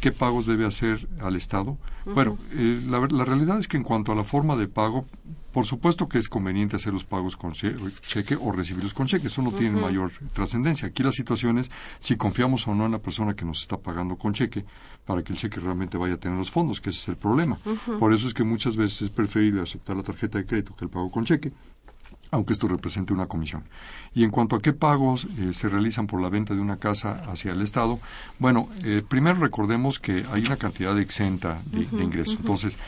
¿Qué pagos debe hacer al Estado? Bueno, eh, la, la realidad es que en cuanto a la forma de pago, por supuesto que es conveniente hacer los pagos con che- cheque o recibirlos con cheque. Eso no tiene mayor trascendencia. Aquí la situación es si confiamos o no en la persona que nos está pagando con cheque para que el cheque realmente vaya a tener los fondos, que ese es el problema. Por eso es que muchas veces es preferible aceptar la tarjeta de crédito que el pago con cheque aunque esto represente una comisión. Y en cuanto a qué pagos eh, se realizan por la venta de una casa hacia el Estado, bueno, eh, primero recordemos que hay una cantidad exenta de, de ingresos. Entonces,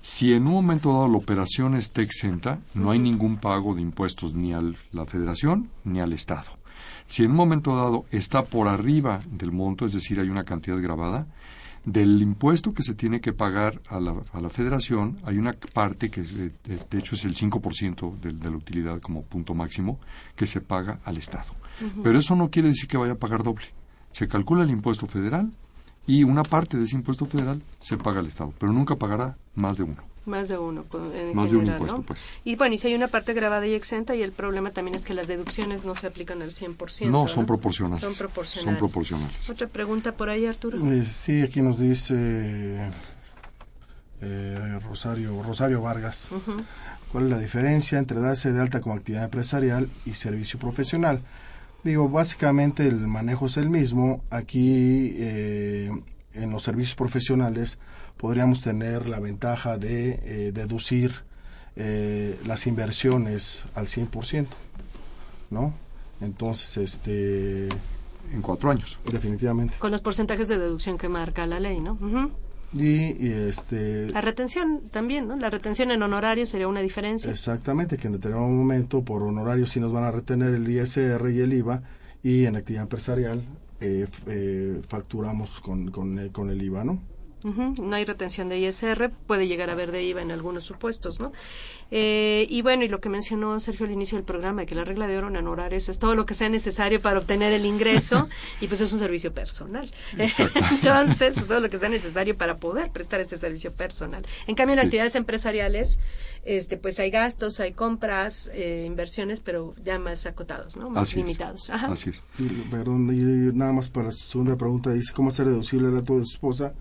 si en un momento dado la operación está exenta, no hay ningún pago de impuestos ni a la Federación ni al Estado. Si en un momento dado está por arriba del monto, es decir, hay una cantidad grabada, del impuesto que se tiene que pagar a la, a la federación, hay una parte que de, de hecho es el 5% de, de la utilidad como punto máximo que se paga al Estado. Pero eso no quiere decir que vaya a pagar doble. Se calcula el impuesto federal y una parte de ese impuesto federal se paga al Estado, pero nunca pagará más de uno. Más de uno, co- en Más de un impuesto, ¿no? pues. Y bueno, y si hay una parte grabada y exenta, y el problema también es que las deducciones no se aplican al 100%. No, son proporcionales. Son proporcionales. Son proporcionales. Otra pregunta por ahí, Arturo. Eh, sí, aquí nos dice eh, Rosario, Rosario Vargas. ¿Cuál es la diferencia entre darse de alta como actividad empresarial y servicio profesional? Digo, básicamente el manejo es el mismo. Aquí, eh, en los servicios profesionales, podríamos tener la ventaja de eh, deducir eh, las inversiones al 100%, ¿no? Entonces, este... En cuatro años. Definitivamente. Con los porcentajes de deducción que marca la ley, ¿no? Ujú. Y, y, este... La retención también, ¿no? La retención en honorarios sería una diferencia. Exactamente, que en determinado momento por honorarios sí nos van a retener el ISR y el IVA y en actividad empresarial eh, eh, facturamos con, con, el- con el IVA, ¿no? No hay retención de ISR, puede llegar a haber de IVA en algunos supuestos, ¿no? Eh, y bueno, y lo que mencionó Sergio al inicio del programa, que la regla de oro en honorarios es todo lo que sea necesario para obtener el ingreso, y pues es un servicio personal. Entonces, pues todo lo que sea necesario para poder prestar ese servicio personal. En cambio, en Sí. actividades empresariales, este, pues hay gastos, hay compras, eh, inversiones, pero ya más acotados, ¿no? Más Así es. limitados. Ajá. Y, perdón, y nada más para su segunda pregunta, dice, ¿cómo hacer deducible el dato de su esposa?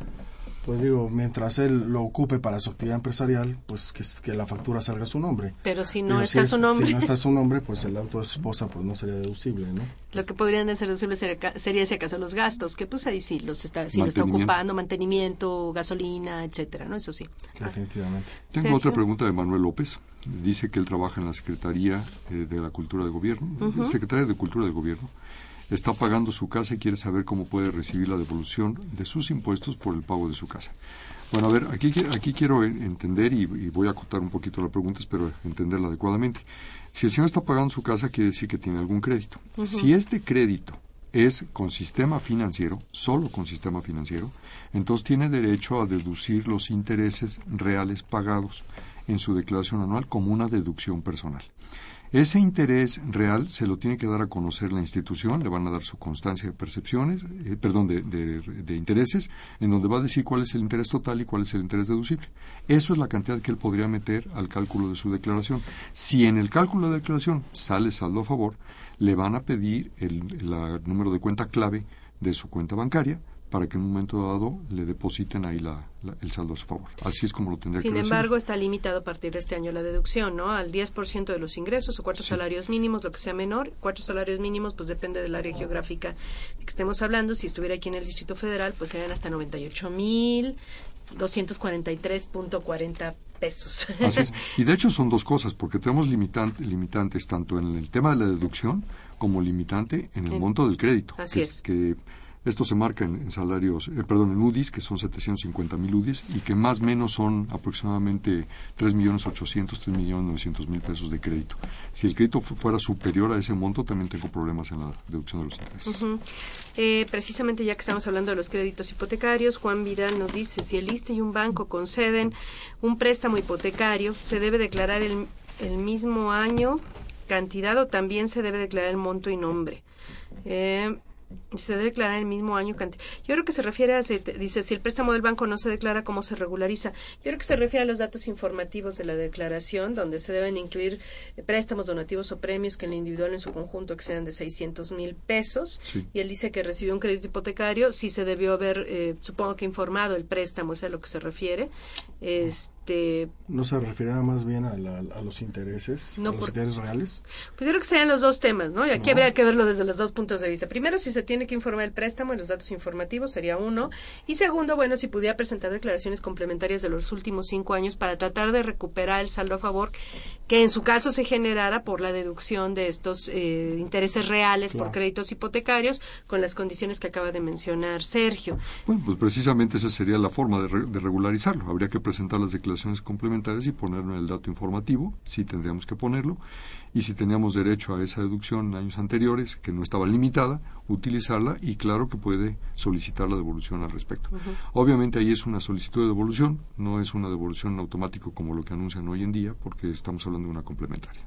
Pues digo, mientras él lo ocupe para su actividad empresarial, pues que, la factura salga a su nombre. Pero si no Pero está es- su nombre. Si no está su nombre, pues el auto de su esposa pues no sería deducible, ¿no? Lo que podrían ser deducibles sería, sería si acaso los gastos, que pues ahí sí los está, sí lo está ocupando, mantenimiento, gasolina, etcétera, ¿no? Eso sí. Definitivamente. Tengo Sergio. otra pregunta de Manuel López. Dice que él trabaja en la Secretaría eh, de la Cultura de Gobierno, Ujú. Secretaría de Cultura del Gobierno. Está pagando su casa y quiere saber cómo puede recibir la devolución de sus impuestos por el pago de su casa. Bueno, a ver, aquí, aquí quiero en- entender y, y voy a acotar un poquito la pregunta, espero entenderla adecuadamente. Si el señor está pagando su casa, quiere decir que tiene algún crédito. Si este crédito es con sistema financiero, solo con sistema financiero, entonces tiene derecho a deducir los intereses reales pagados en su declaración anual como una deducción personal. Ese interés real se lo tiene que dar a conocer la institución, le van a dar su constancia de percepciones, eh, perdón, de, intereses, en donde va a decir cuál es el interés total y cuál es el interés deducible. Eso es la cantidad que él podría meter al cálculo de su declaración. Si en el cálculo de declaración sale saldo a favor, le van a pedir el número de cuenta clave de su cuenta bancaria para que en un momento dado le depositen ahí la- la- el saldo a su favor. Así es como lo tendría Sin que recibir. embargo, está limitado a partir de este año la deducción, ¿no? Al 10% de los ingresos o cuatro salarios mínimos, lo que sea menor. Cuatro salarios mínimos, pues depende del área geográfica de que estemos hablando. Si estuviera aquí en el Distrito Federal, pues serían hasta 98 mil 243.40 pesos. Así es. Y de hecho son dos cosas, porque tenemos limitan- limitantes tanto en el tema de la deducción como limitante en el monto del crédito. Así que, es. que esto se marca en, salarios, eh, perdón, en UDIs, que son 750 mil UDIs, y que más o menos son aproximadamente 3 millones 800, 3 millones 900 mil pesos de crédito. Si el crédito fu- fuera superior a ese monto, también tengo problemas en la deducción de los intereses. Eh, precisamente ya que estamos hablando de los créditos hipotecarios, Juan Vidal nos dice, si el ISTE y un banco conceden un préstamo hipotecario, ¿se debe declarar el, el mismo año, cantidad o también se debe declarar el monto y nombre? Eh, se debe declarar el mismo año cantidad. Yo creo que se refiere a, se dice, si el préstamo del banco no se declara, ¿cómo se regulariza? Yo creo que se refiere a los datos informativos de la declaración, donde se deben incluir eh, préstamos, donativos o premios que en el individual en su conjunto excedan de 600 mil pesos. Sí. Y él dice que recibió un crédito hipotecario, sí se debió haber, eh, supongo que informado el préstamo, es a lo que se refiere. Este, ¿No se referirá más bien a, la- a los intereses, No, a los por- intereses reales? Pues yo creo que serían los dos temas, ¿no? Y aquí No. habría que verlo desde los dos puntos de vista. Primero, si se tiene que informar el préstamo y los datos informativos, sería uno. Y segundo, bueno, si pudiera presentar declaraciones complementarias de los últimos cinco años para tratar de recuperar el saldo a favor, que en su caso se generara por la deducción de estos eh, intereses reales por créditos hipotecarios con las condiciones que acaba de mencionar Sergio. Bueno, pues precisamente esa sería la forma de, de regularizarlo. Habría que presentar las declaraciones complementarias y ponerlo en el dato informativo, sí tendríamos que ponerlo, y si teníamos derecho a esa deducción en años anteriores, que no estaba limitada, utilizarla y claro que puede solicitar la devolución al respecto. Obviamente ahí es una solicitud de devolución, no es una devolución en automático como lo que anuncian hoy en día, porque estamos hablando de una complementaria.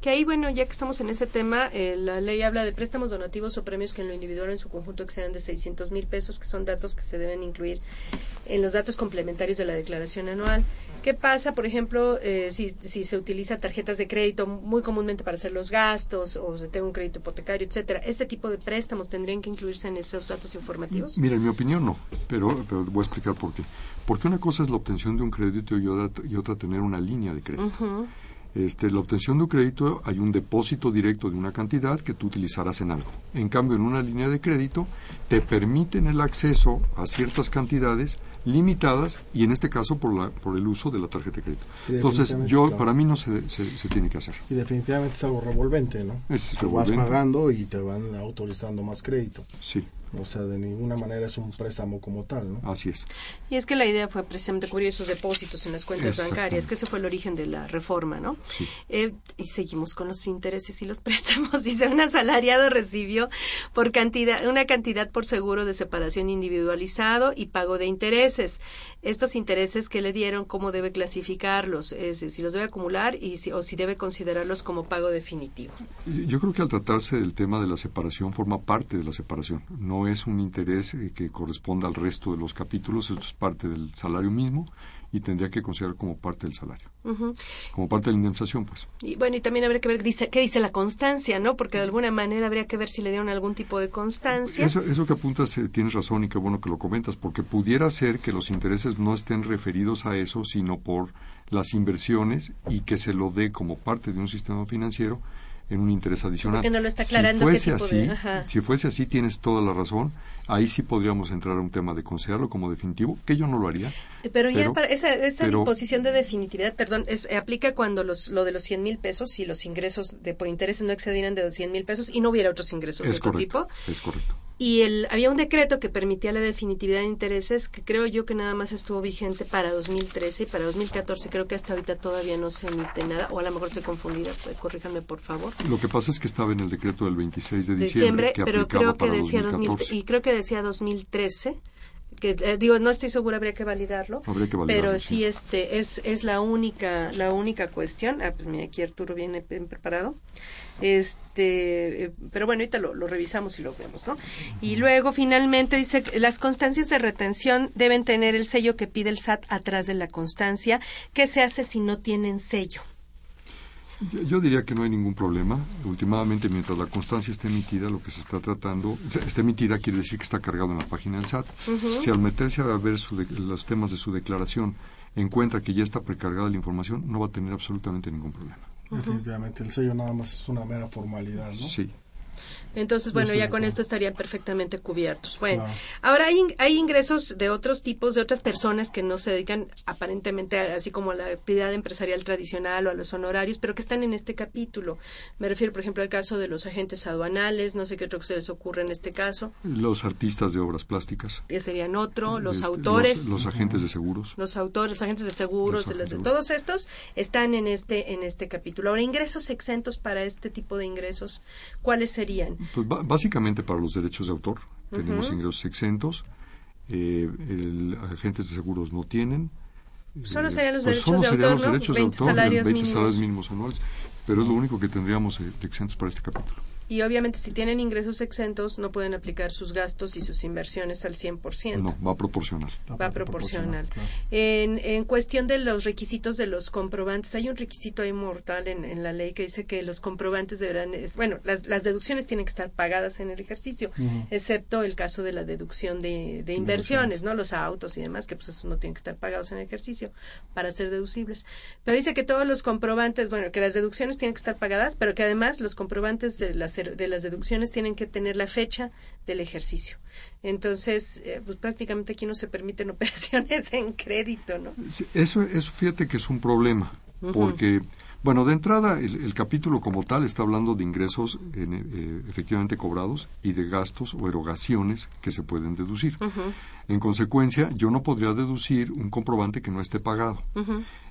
Que ahí, bueno, ya que estamos en ese tema, eh, la ley habla de préstamos donativos o premios que en lo individual en su conjunto excedan de 600 mil pesos, que son datos que se deben incluir en los datos complementarios de la declaración anual. ¿Qué pasa, por ejemplo, eh, si, si se utiliza tarjetas de crédito muy comúnmente para hacer los gastos o se tenga un crédito hipotecario, etcétera? ¿Este tipo de préstamos tendrían que incluirse en esos datos informativos? Mira, en mi opinión no, pero, pero voy a explicar por qué. Porque una cosa es la obtención de un crédito y otra, y otra tener una línea de crédito. Este, la obtención de un crédito hay un depósito directo de una cantidad que tú utilizarás en algo. En cambio, en una línea de crédito te permiten el acceso a ciertas cantidades limitadas y en este caso por, la, por el uso de la tarjeta de crédito. Entonces, yo claro. para mí no se, se, se, tiene que hacer. Y definitivamente es algo revolvente, ¿no? Es Te vas pagando y te van autorizando más crédito. Sí. O sea, de ninguna manera es un préstamo como tal, ¿no? Así es. Y es que la idea fue precisamente cubrir esos depósitos en las cuentas bancarias, que ese fue el origen de la reforma, ¿no? Sí. Eh, y seguimos con los intereses y los préstamos. Dice, un asalariado recibió por cantidad, una cantidad por seguro de separación individualizado y pago de intereses. Estos intereses que le dieron, ¿cómo debe clasificarlos? Es, si los debe acumular y si, o si debe considerarlos como pago definitivo. Yo creo que al tratarse del tema de la separación forma parte de la separación. No es un interés eh, que corresponda al resto de los capítulos, esto es parte del salario mismo y tendría que considerar como parte del salario. Uh -huh. Como parte de la indemnización, pues. Y bueno, y también habría que ver dice, qué dice la constancia, ¿no? Porque de alguna manera habría que ver si le dieron algún tipo de constancia. Eso, eso que apuntas, eh, tienes razón y qué bueno que lo comentas, porque pudiera ser que los intereses no estén referidos a eso, sino por las inversiones y que se lo dé como parte de un sistema financiero en un interés adicional. Porque no lo está aclarando si fuese qué tipo así, de, si fuese así, tienes toda la razón. Ahí sí podríamos entrar a un tema de considerarlo como definitivo, que yo no lo haría. Pero, ya para esa, esa pero, disposición de definitividad, perdón, es, aplica cuando los, lo de los 100 mil pesos, si los ingresos de por intereses no excedieran de los 100 mil pesos y no hubiera otros ingresos es de otro tipo. Es correcto. Y el, había un decreto que permitía la definitividad de intereses que creo yo que nada más estuvo vigente para 2013 y para 2014 creo que hasta ahorita todavía no se emite nada, o a lo mejor estoy confundida, pues corríjame por favor. Lo que pasa es que estaba en el decreto del 26 de diciembre, diciembre que pero creo que decía 2014. 2000, y creo que decía 2013 que eh, digo no estoy segura habría que validarlo Habría que validarlo, pero sí. sí este es es la única la única cuestión ah pues mira aquí Arturo viene bien preparado este eh, pero bueno ahorita lo, lo, revisamos y lo vemos no y luego finalmente dice que las constancias de retención deben tener el sello que pide el SAT atrás de la constancia qué se hace si no tienen sello yo, yo, diría que no hay ningún problema. Últimamente, mientras la constancia esté emitida, lo que se está tratando, está emitida quiere decir que está cargado en la página del SAT. Uh -huh. Si al meterse a ver su de, los temas de su declaración encuentra que ya está precargada la información, no va a tener absolutamente ningún problema. Definitivamente, el sello nada más es una mera formalidad, ¿no? Sí. Entonces, bueno, ya con esto estarían perfectamente cubiertos. Bueno, ahora hay, hay ingresos de otros tipos, de otras personas que no se dedican aparentemente a, así como a la actividad empresarial tradicional o a los honorarios, pero que están en este capítulo. Me refiero, por ejemplo, al caso de los agentes aduanales, no sé qué otro que se les ocurre en este caso. Los artistas de obras plásticas. Que serían otro, los este, autores. Los, los, agentes de seguros. Los autores, los agentes de seguros, de las, todos estos están en este, en este capítulo. Ahora, ingresos exentos para este tipo de ingresos, ¿cuáles serían? Pues básicamente para los derechos de autor. Uh -huh. Tenemos ingresos exentos. Eh, el, agentes de seguros no tienen. Solo serían los pues derechos de autor, los derechos ¿no? de 20 autor, salarios 20 mínimos. salarios mínimos anuales. Pero es lo único que tendríamos eh, exentos para este capítulo. Y obviamente si tienen ingresos exentos no pueden aplicar sus gastos y sus inversiones al 100%. No, va proporcional. Va, va proporcional. Claro. En, en, cuestión de los requisitos de los comprobantes, hay un requisito ahí mortal en, en la ley que dice que los comprobantes deberán, es, bueno, las, las, deducciones tienen que estar pagadas en el ejercicio, uh -huh. excepto el caso de la deducción de, de inversiones, ¿no? Los autos y demás, que pues esos no tienen que estar pagados en el ejercicio para ser deducibles. Pero dice que todos los comprobantes, bueno, que las deducciones tienen que estar pagadas, pero que además los comprobantes de las de las deducciones tienen que tener la fecha del ejercicio. Entonces, eh, pues prácticamente aquí no se permiten operaciones en crédito, ¿no? Sí, eso, eso fíjate que es un problema, uh -huh. porque Bueno, de entrada, el, capítulo como tal está hablando de ingresos eh, efectivamente cobrados y de gastos o erogaciones que se pueden deducir. En consecuencia, yo no podría deducir un comprobante que no esté pagado.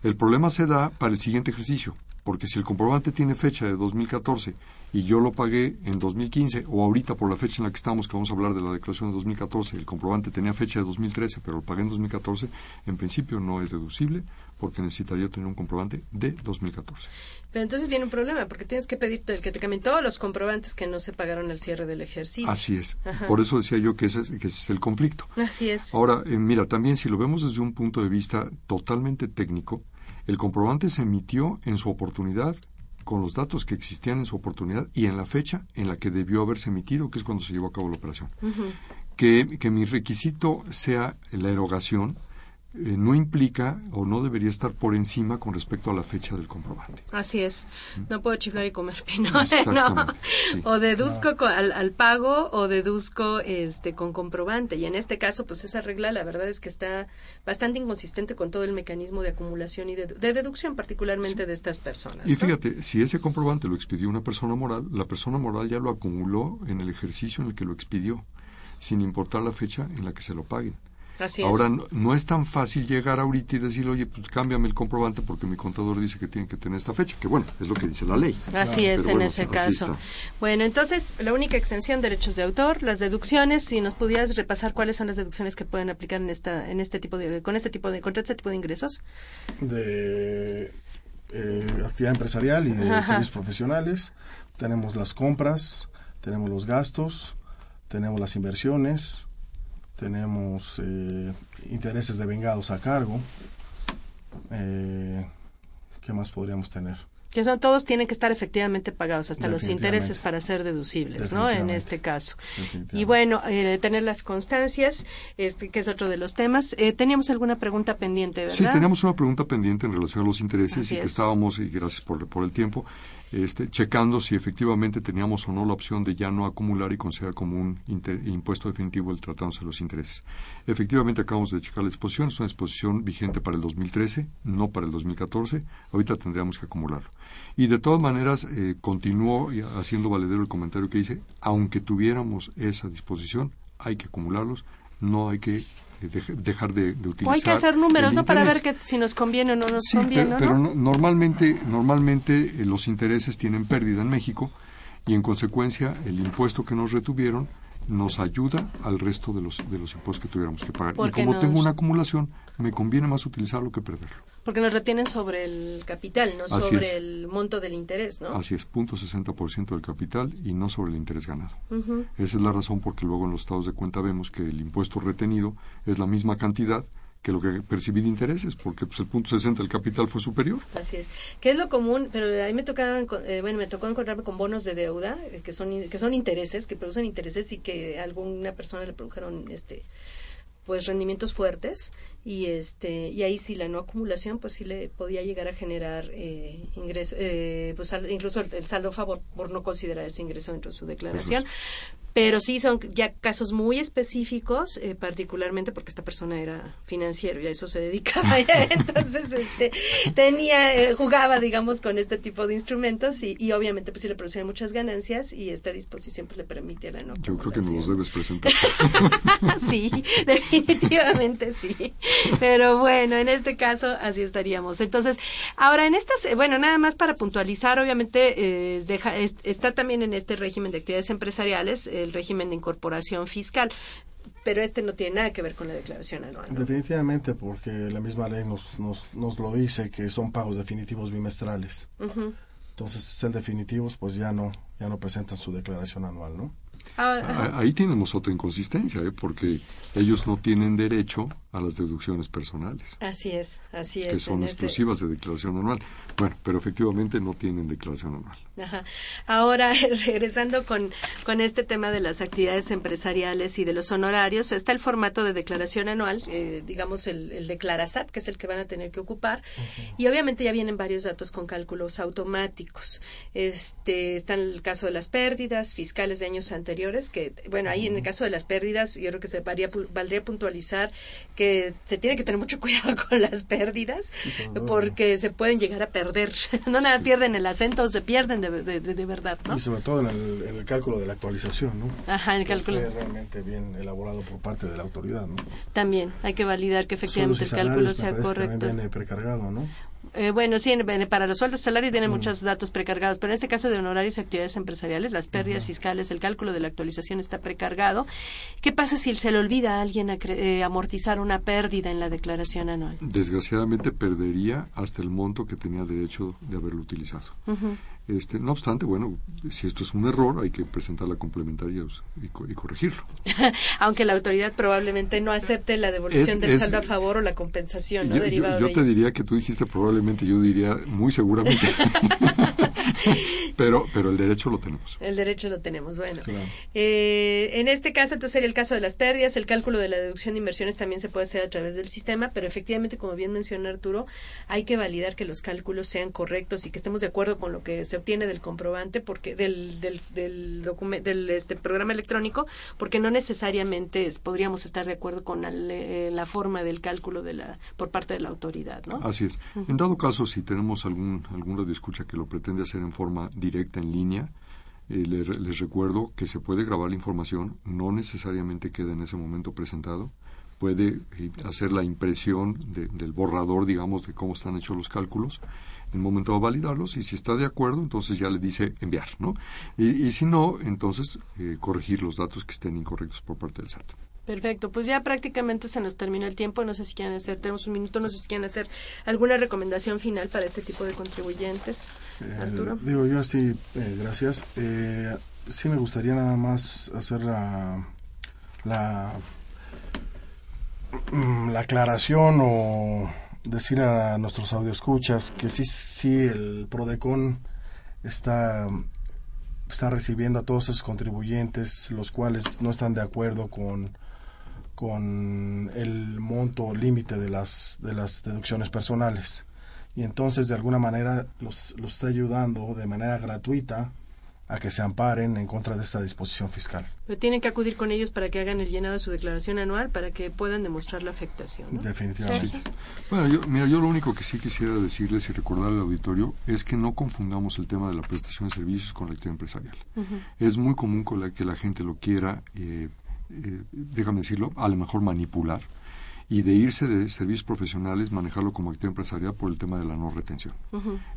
El problema se da para el siguiente ejercicio, porque si el comprobante tiene fecha de 2014 y yo lo pagué en 2015 o ahorita por la fecha en la que estamos, que vamos a hablar de la declaración de 2014, el comprobante tenía fecha de 2013, pero lo pagué en 2014, en principio no es deducible porque necesitaría tener un comprobante de 2014. Pero entonces viene un problema, porque tienes que pedir el que te cambien todos los comprobantes que no se pagaron al cierre del ejercicio. Así es. Por eso decía yo que ese, que ese, es el conflicto. Así es. Ahora, eh, mira, también si lo vemos desde un punto de vista totalmente técnico, el comprobante se emitió en su oportunidad con los datos que existían en su oportunidad y en la fecha en la que debió haberse emitido, que es cuando se llevó a cabo la operación. que, que mi requisito sea la erogación, eh, no implica o no debería estar por encima con respecto a la fecha del comprobante. Así es. No puedo chiflar y comer pino. no. O deduzco al, pago o deduzco este con comprobante. Y en este caso, pues esa regla la verdad es que está bastante inconsistente con todo el mecanismo de acumulación y de, deducción, particularmente de estas personas. Y fíjate, si ese comprobante lo expidió una persona moral, la persona moral ya lo acumuló en el ejercicio en el que lo expidió, sin importar la fecha en la que se lo paguen. Ahora, no, es tan fácil llegar ahorita y decir, oye, pues cámbiame el comprobante porque mi contador dice que tiene que tener esta fecha, que bueno, es lo que dice la ley. Así es, en ese caso. Bueno, entonces, la única exención, derechos de autor, las deducciones, si nos pudieras repasar cuáles son las deducciones que pueden aplicar en esta, en este tipo de, con este tipo de, contra este tipo de ingresos. De eh, actividad empresarial y de servicios profesionales, tenemos las compras, tenemos los gastos, tenemos las inversiones, tenemos eh, intereses de vengados a cargo. Eh, ¿Qué más podríamos tener? Que son, todos tienen que estar efectivamente pagados, hasta los intereses para ser deducibles, ¿no? En este caso. Y bueno, eh, tener las constancias, este, que es otro de los temas. Eh, teníamos alguna pregunta pendiente, ¿verdad? Sí, teníamos una pregunta pendiente en relación a los intereses y que estábamos, y gracias por, por el tiempo, este, checando si efectivamente teníamos o no la opción de ya no acumular y considerar como un impuesto definitivo el tratándose de los intereses. Efectivamente, acabamos de checar la exposición, es una exposición vigente para el 2013, no para el 2014. Ahorita tendríamos que acumularlo. Y de todas maneras, eh, continúo haciendo valedero el comentario que dice, aunque tuviéramos esa disposición, hay que acumularlos, no hay que dejar de, utilizar. O hay que hacer números, ¿no? Para ver que si nos conviene o no nos conviene. Pero, pero normalmente, normalmente eh, los intereses tienen pérdida en México y en consecuencia el impuesto que nos retuvieron nos ayuda al resto de los, de los impuestos que tuviéramos que pagar. Y como tengo una acumulación, me conviene más utilizarlo que perderlo. Porque nos retienen sobre el capital, no sobre el monto del interés, ¿no? Así es, punto 60% del capital y no sobre el interés ganado. Esa es la razón porque luego en los estados de cuenta vemos que el impuesto retenido es la misma cantidad que lo que percibí de intereses, porque pues, el punto 60 del capital fue superior. Así es. Que es lo común, pero a mí me tocaba, eh, bueno, me tocó encontrarme con bonos de deuda, eh, que son que son intereses, que producen intereses y que a alguna persona le produjeron este pues rendimientos fuertes y este y ahí sí la no acumulación pues sí le podía llegar a generar eh, ingreso eh, pues incluso el, saldo favor por no considerar ese ingreso dentro de su declaración. Pero sí son ya casos muy específicos eh, particularmente porque esta persona era financiero y a eso se dedicaba entonces este tenía eh, jugaba digamos con este tipo de instrumentos y, y obviamente pues sí le producían muchas ganancias y esta disposición pues le permite la no yo creo que nos los debes presentar. Sí definitivamente sí pero bueno, en este caso así estaríamos. Entonces, ahora en estas, eh, bueno, nada más para puntualizar, obviamente eh, deja, está también en este régimen de actividades empresariales el régimen de incorporación fiscal pero este no tiene nada que ver con la declaración anual. Definitivamente, porque la misma ley nos, nos, nos, lo dice que son pagos definitivos bimestrales. Entonces, ser definitivos, pues ya no, ya no presentan su declaración anual, ¿no? Ahí tenemos otra inconsistencia, ¿eh? porque ellos no tienen derecho a las deducciones personales. Así es, así es. Que son exclusivas de declaración anual. Bueno, pero efectivamente no tienen declaración anual. Ajá. Ahora, regresando con, con este tema de las actividades empresariales y de los honorarios, está el formato de declaración anual, eh, digamos el, el Declarasat, que es el que van a tener que ocupar, y obviamente ya vienen varios datos con cálculos automáticos. Este, está el caso de las pérdidas fiscales de años anteriores, que, bueno, ahí en el caso de las pérdidas, yo creo que se valdría puntualizar que se tiene que tener mucho cuidado con las pérdidas, porque se pueden llegar a perder. no nada pierden el acento, se pierden de, de, verdad, ¿no? Y sobre todo en el, cálculo de la actualización, ¿no? Ajá, en el cálculo. Esté realmente bien elaborado por parte de la autoridad, ¿no? También hay que validar que efectivamente el cálculo sea correcto. También viene precargado, ¿no? Eh, bueno, sí, para los sueldos salarios tienen mm. muchos datos precargados, pero en este caso de honorarios y actividades empresariales, las pérdidas fiscales, el cálculo de la actualización está precargado. ¿Qué pasa si se le olvida a alguien eh, amortizar una pérdida en la declaración anual? Desgraciadamente perdería hasta el monto que tenía derecho de haberlo utilizado. Este, no obstante, bueno, si esto es un error, hay que presentar la complementaria y, corregirlo. Aunque la autoridad probablemente no acepte la devolución del saldo a favor o la compensación ¿no? yo, yo te diría que tú dijiste probablemente, yo diría muy seguramente. pero, pero el derecho lo tenemos. El derecho lo tenemos, bueno. Eh, en este caso, entonces sería el caso de las pérdidas, el cálculo de la deducción de inversiones también se puede hacer a través del sistema, pero efectivamente, como bien mencionó Arturo, hay que validar que los cálculos sean correctos y que estemos de acuerdo con lo que se obtiene del comprobante, porque del, del, del, del este, programa electrónico, porque no necesariamente podríamos estar de acuerdo con la, eh, la, forma del cálculo de la, por parte de la autoridad, ¿no? Así es. En dado caso, si tenemos algún, algún radio escucha que lo pretende hacer en forma directa en línea. Eh, les, recuerdo que se puede grabar la información, no necesariamente queda en ese momento presentado. Puede eh, hacer la impresión del borrador, digamos, de cómo están hechos los cálculos. En momento de validarlos y si está de acuerdo, entonces ya le dice enviar, ¿no? Y, si no, entonces eh, corregir los datos que estén incorrectos por parte del SAT. Perfecto, pues ya prácticamente se nos terminó el tiempo, no sé si quieren hacer, tenemos un minuto, no sé si quieren hacer alguna recomendación final para este tipo de contribuyentes. Eh, Arturo. Digo yo así, eh, gracias. Eh, sí me gustaría nada más hacer la, la, mm, la aclaración o decir a nuestros audioscuchas que sí, sí, el PRODECON está está recibiendo a todos esos contribuyentes los cuales no están de acuerdo con con el monto límite de las, de las deducciones personales. Y entonces, de alguna manera, los, los está ayudando de manera gratuita a que se amparen en contra de esta disposición fiscal. Pero tienen que acudir con ellos para que hagan el llenado de su declaración anual para que puedan demostrar la afectación. Definitivamente. Bueno, yo, mira, yo lo único que sí quisiera decirles y recordar al auditorio es que no confundamos el tema de la prestación de servicios con la actividad empresarial. Es muy común con la que la gente lo quiera eh, eh, déjame decirlo, a lo mejor manipular y de irse de servicios profesionales, manejarlo como actividad empresarial por el tema de la no retención.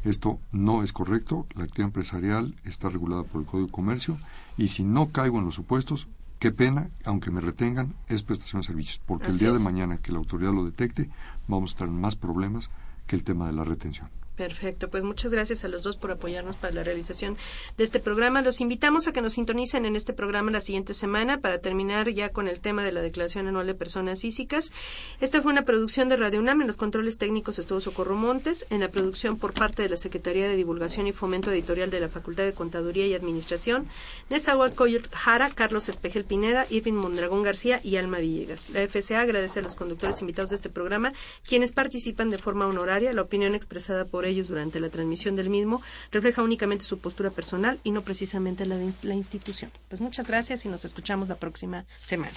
Esto no es correcto, la actividad empresarial está regulada por el Código de Comercio y si no caigo en los supuestos, qué pena, aunque me retengan, es prestación de servicios, porque el día de mañana que la autoridad lo detecte, vamos a estar en más problemas que el tema de la retención. Perfecto, pues muchas gracias a los dos por apoyarnos para la realización de este programa. Los invitamos a que nos sintonicen en este programa la siguiente semana para terminar ya con el tema de la Declaración Anual de Personas Físicas. Esta fue una producción de Radio UNAM. En los controles técnicos estuvo Socorro Montes. En la producción por parte de la Secretaría de Divulgación y Fomento Editorial de la Facultad de Contaduría y Administración, Nezahualcóyotl Jara, Carlos Espejel Pineda, Irving Mondragón García y Alma Villegas. La FCA agradece a los conductores invitados de este programa, quienes participan de forma honoraria. La opinión expresada por ellos durante la transmisión del mismo refleja únicamente su postura personal y no precisamente la de la institución. Pues muchas gracias y nos escuchamos la próxima semana.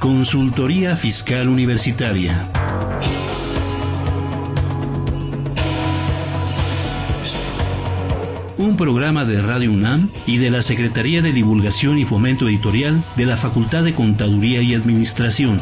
Consultoría Fiscal Universitaria. Un programa de Radio UNAM y de la Secretaría de Divulgación y Fomento Editorial de la Facultad de Contaduría y Administración.